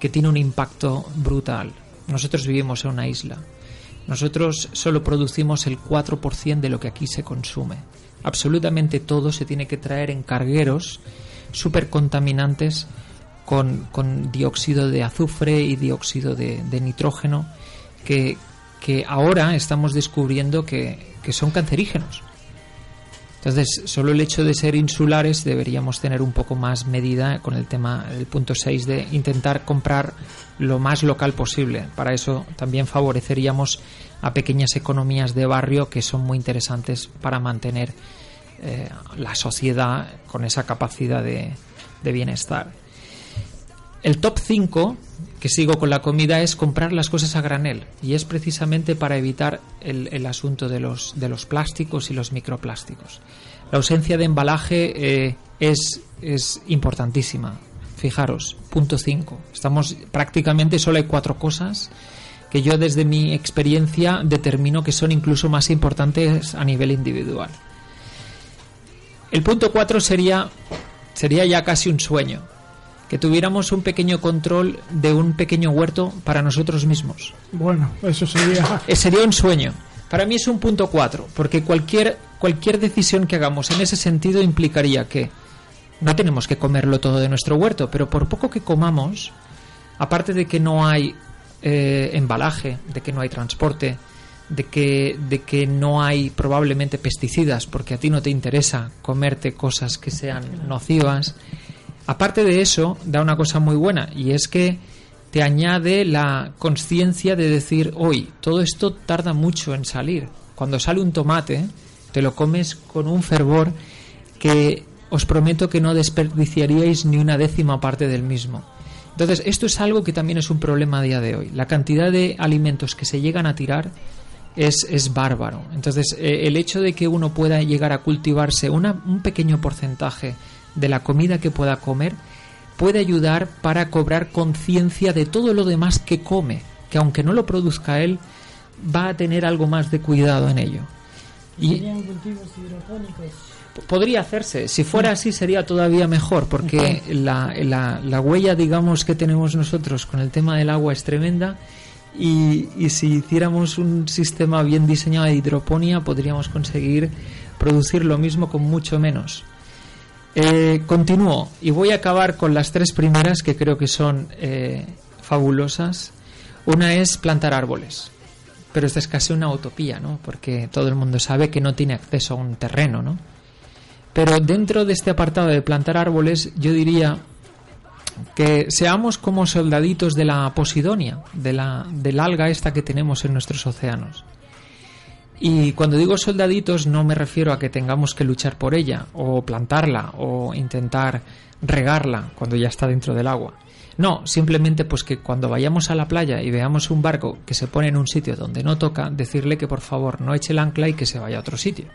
que tiene un impacto brutal. Nosotros vivimos en una isla. Nosotros solo producimos el 4% de lo que aquí se consume. Absolutamente todo se tiene que traer en cargueros súper contaminantes con, con dióxido de azufre y dióxido de, de nitrógeno que, que ahora estamos descubriendo que, que son cancerígenos. Entonces, solo el hecho de ser insulares deberíamos tener un poco más medida con el tema del punto 6 de intentar comprar lo más local posible. Para eso también favoreceríamos a pequeñas economías de barrio que son muy interesantes para mantener eh, la sociedad con esa capacidad de, bienestar. El top 5, que sigo con la comida, es comprar las cosas a granel. Y es precisamente para evitar el, el asunto de los, de los plásticos y los microplásticos. La ausencia de embalaje eh, es, es importantísima. Fijaros, punto 5. Estamos prácticamente solo hay cuatro cosas que yo desde mi experiencia determino que son incluso más importantes a nivel individual. El punto 4 sería, sería ya casi un sueño, que tuviéramos un pequeño control de un pequeño huerto para nosotros mismos. Bueno, eso sería. Eh, sería un sueño. Para mí es un punto 4, porque cualquier, cualquier decisión que hagamos en ese sentido implicaría que no tenemos que comerlo todo de nuestro huerto, pero por poco que comamos, aparte de que no hay eh, embalaje, de que no hay transporte, de que, de que no hay probablemente pesticidas, porque a ti no te interesa comerte cosas que sean nocivas, aparte de eso, da una cosa muy buena, y es que te añade la conciencia de decir, hoy, todo esto tarda mucho en salir. Cuando sale un tomate, te lo comes con un fervor que os prometo que no desperdiciaríais ni una décima parte del mismo. Entonces, esto es algo que también es un problema a día de hoy. La cantidad de alimentos que se llegan a tirar es, es bárbaro. Entonces, eh, el hecho de que uno pueda llegar a cultivarse una, un pequeño porcentaje de la comida que pueda comer puede ayudar para cobrar conciencia de todo lo demás que come, que aunque no lo produzca él, va a tener algo más de cuidado en ello. Y cultivos hidropónicos. Podría hacerse, si fuera así sería todavía mejor, porque la, la- la huella, digamos, que tenemos nosotros con el tema del agua es tremenda. Y, y si hiciéramos un sistema bien diseñado de hidroponía, podríamos conseguir producir lo mismo con mucho menos. Eh, continúo y voy a acabar con las tres primeras que creo que son eh, fabulosas. Una es plantar árboles, pero esta es casi una utopía, ¿no? Porque todo el mundo sabe que no tiene acceso a un terreno, ¿no? Pero dentro de este apartado de plantar árboles, yo diría que seamos como soldaditos de la posidonia, de la, del alga esta que tenemos en nuestros océanos. Y cuando digo soldaditos no me refiero a que tengamos que luchar por ella, o plantarla, o intentar regarla cuando ya está dentro del agua. No, simplemente pues que cuando vayamos a la playa y veamos un barco que se pone en un sitio donde no toca, decirle que por favor no eche el ancla y que se vaya a otro sitio.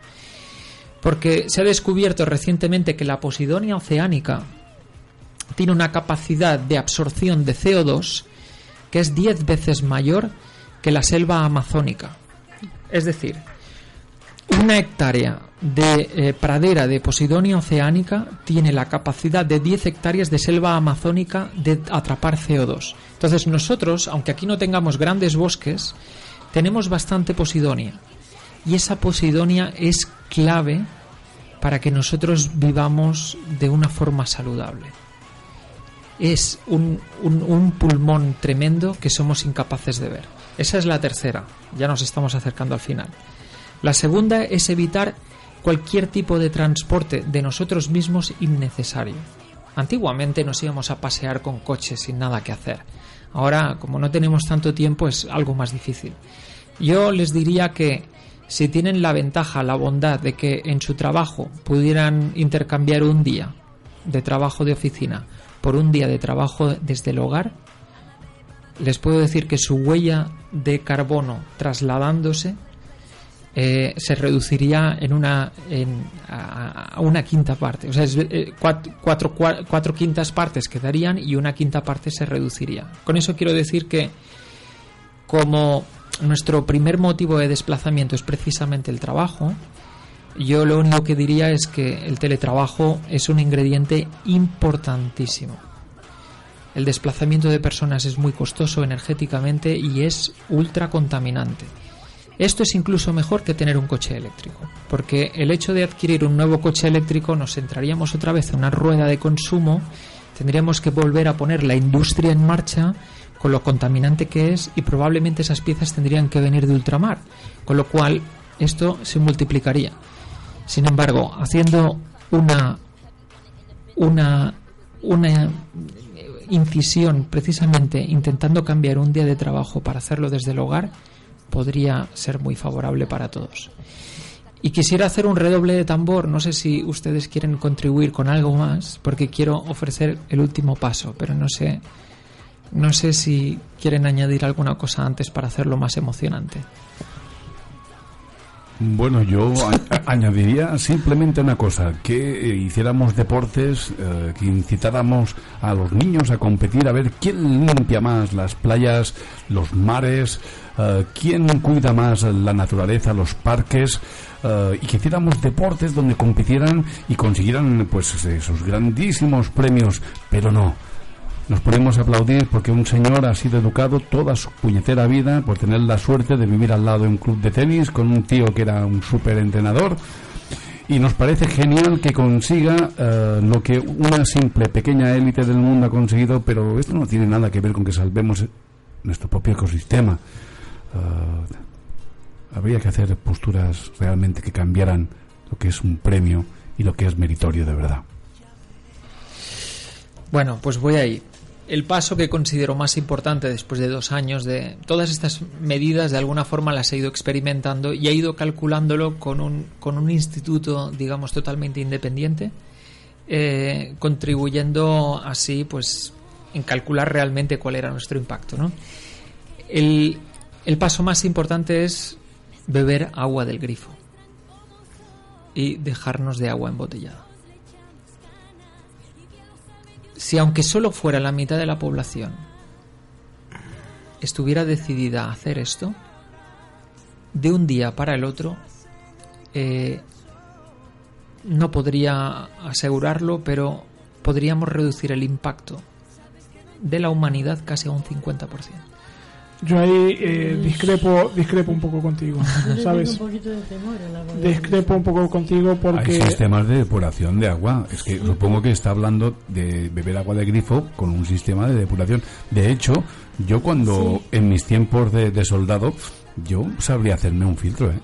Porque se ha descubierto recientemente que la posidonia oceánica tiene una capacidad de absorción de CO2 que es 10 veces mayor que la selva amazónica. Es decir, una hectárea de eh, pradera de posidonia oceánica tiene la capacidad de 10 hectáreas de selva amazónica de atrapar CO2. Entonces nosotros, aunque aquí no tengamos grandes bosques, tenemos bastante posidonia. Y esa posidonia es clave para que nosotros vivamos de una forma saludable. Es un, un- pulmón tremendo que somos incapaces de ver. Esa es la tercera. Ya nos estamos acercando al final. La segunda es evitar cualquier tipo de transporte de nosotros mismos innecesario. Antiguamente nos íbamos a pasear con coches sin nada que hacer. Ahora, como no tenemos tanto tiempo, es algo más difícil. Yo les diría que si tienen la ventaja, la bondad de que en su trabajo pudieran intercambiar un día de trabajo de oficina por un día de trabajo desde el hogar, les puedo decir que su huella de carbono trasladándose eh, se reduciría en una en, a, una quinta parte. O sea, es, eh, cuat- cuatro, cua- cuatro quintas partes quedarían y una quinta parte se reduciría. Con eso quiero decir que como nuestro primer motivo de desplazamiento es precisamente el trabajo, yo lo único que diría es que el teletrabajo es un ingrediente importantísimo. El desplazamiento de personas es muy costoso energéticamente y es ultra contaminante. Esto es incluso mejor que tener un coche eléctrico, porque el hecho de adquirir un nuevo coche eléctrico nos entraríamos otra vez en una rueda de consumo, tendríamos que volver a poner la industria en marcha con lo contaminante que es y probablemente esas piezas tendrían que venir de ultramar, con lo cual esto se multiplicaría. Sin embargo, haciendo una una una incisión precisamente intentando cambiar un día de trabajo para hacerlo desde el hogar podría ser muy favorable para todos. Y quisiera hacer un redoble de tambor, no sé si ustedes quieren contribuir con algo más, porque quiero ofrecer el último paso, pero no sé no sé si quieren añadir alguna cosa antes para hacerlo más emocionante. Bueno, yo añadiría simplemente una cosa, que eh, hiciéramos deportes, eh, que incitáramos a los niños a competir, a ver quién limpia más las playas, los mares, eh, quién cuida más la naturaleza, los parques, y que hiciéramos deportes donde compitieran y consiguieran pues esos grandísimos premios, pero no. Nos ponemos a aplaudir porque un señor ha sido educado toda su puñetera vida por tener la suerte de vivir al lado de un club de tenis con un tío que era un súper entrenador y nos parece genial que consiga eh, lo que una simple pequeña élite del mundo ha conseguido, pero esto no tiene nada que ver con que salvemos nuestro propio ecosistema. Eh, habría que hacer posturas realmente que cambiaran lo que es un premio y lo que es meritorio de verdad. Bueno, pues voy ahí. El paso que considero más importante después de dos años de todas estas medidas, de alguna forma las he ido experimentando y he ido calculándolo con un, con un instituto, digamos, totalmente independiente, eh, contribuyendo así, pues, en calcular realmente cuál era nuestro impacto, ¿no? El, el paso más importante es beber agua del grifo y dejarnos de agua embotellada. Si aunque solo fuera la mitad de la población estuviera decidida a hacer esto, de un día para el otro, eh, no podría asegurarlo, pero podríamos reducir el impacto de la humanidad casi a un 50%. Yo ahí eh, discrepo, discrepo un poco contigo, ¿sabes? un de temor. Discrepo un poco contigo porque... Hay sistemas de depuración de agua. Es que supongo que está hablando de beber agua de grifo con un sistema de depuración. De hecho, yo cuando en mis tiempos de, de soldado, yo sabría hacerme un filtro, ¿eh?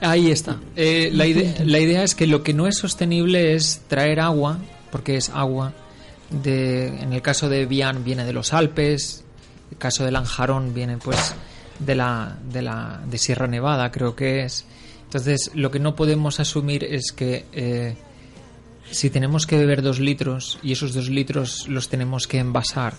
Ahí está. Eh, la, ide- la idea es que lo que no es sostenible es traer agua, porque es agua de, en el caso de Bian viene de los Alpes, el caso de Lanjarón viene pues de la, de la de Sierra Nevada, creo que es. Entonces, lo que no podemos asumir es que eh, si tenemos que beber dos litros y esos dos litros los tenemos que envasar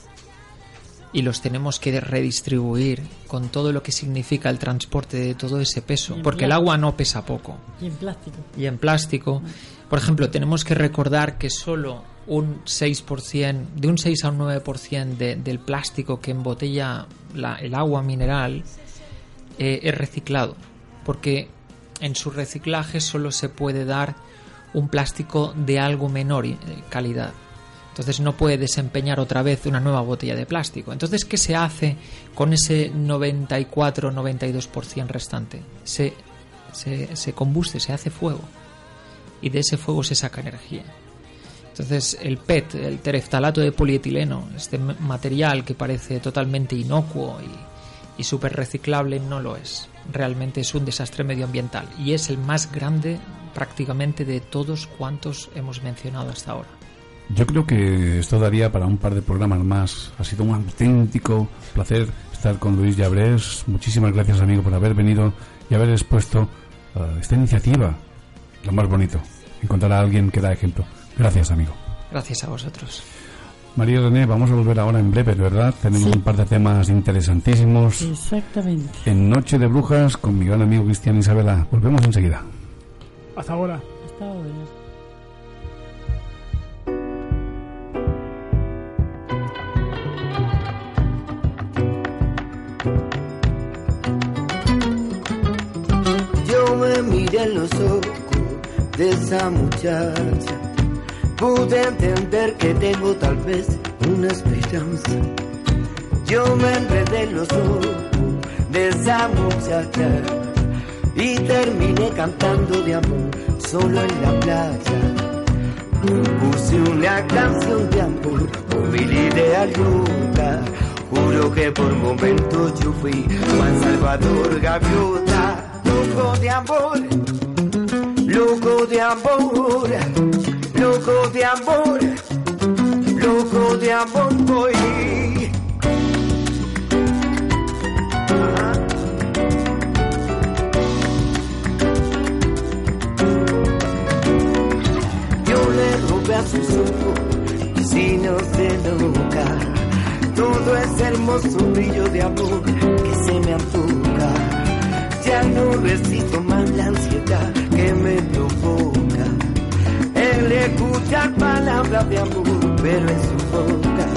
y los tenemos que redistribuir con todo lo que significa el transporte de todo ese peso, porque el agua no pesa poco Y en plástico. y en plástico. Por ejemplo, tenemos que recordar que solo un 6%, de un 6 a un 9% de, del plástico que embotella la- el agua mineral eh, es reciclado, porque en su reciclaje solo se puede dar un plástico de algo menor eh, calidad. Entonces no puede desempeñar otra vez una nueva botella de plástico. Entonces, ¿qué se hace con ese 94-92% restante? Se, se, se combuste, se hace fuego. Y de ese fuego se saca energía. Entonces, el PET, el tereftalato de polietileno, este material que parece totalmente inocuo y, y súper reciclable, no lo es. Realmente es un desastre medioambiental y es el más grande prácticamente de todos cuantos hemos mencionado hasta ahora. Yo creo que esto daría para un par de programas más. Ha sido un auténtico placer estar con Luis Llabrés. Muchísimas gracias, amigo, por haber venido y haber expuesto eh, esta iniciativa. Lo más bonito, encontrar a alguien que da ejemplo. Gracias, amigo. Gracias a vosotros. María René, vamos a volver ahora en breve, ¿verdad? Tenemos Sí. un par de temas interesantísimos. Exactamente. En Noche de Brujas con mi gran amigo Cristian Isabela. Volvemos enseguida. Hasta ahora. Hasta ahora. Me miré en los ojos de esa muchacha. Pude entender que tengo tal vez una esperanza. Yo me enredé en los ojos de esa muchacha y terminé cantando de amor solo en la playa. Puse una canción de amor con mil ideas locas. Juro que por momentos yo fui Juan Salvador Gaviota. Loco de amor, loco de amor, loco de amor, loco de amor voy. Yo le robé a sus ojos, si no se loca. Todo ese hermoso brillo de amor que se me antoja. Ya no resisto más la ansiedad que me provoca. El escuchar palabras de amor, pero en su boca.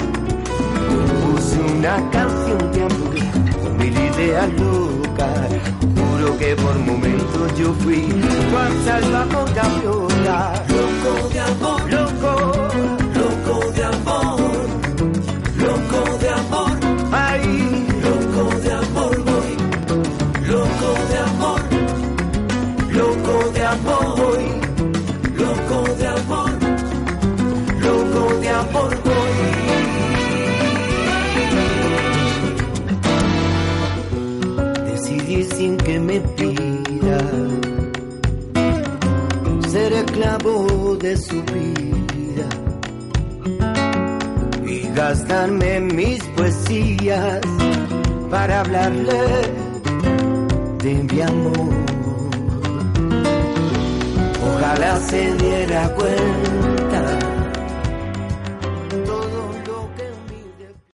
Puse una canción de amor con mil ideas locas. Juro que por momentos yo fui Juan Salvador de loco de amor, me pida. Ser esclavo de su vida y gastarme mis poesías para hablarle de mi amor. Ojalá se diera cuenta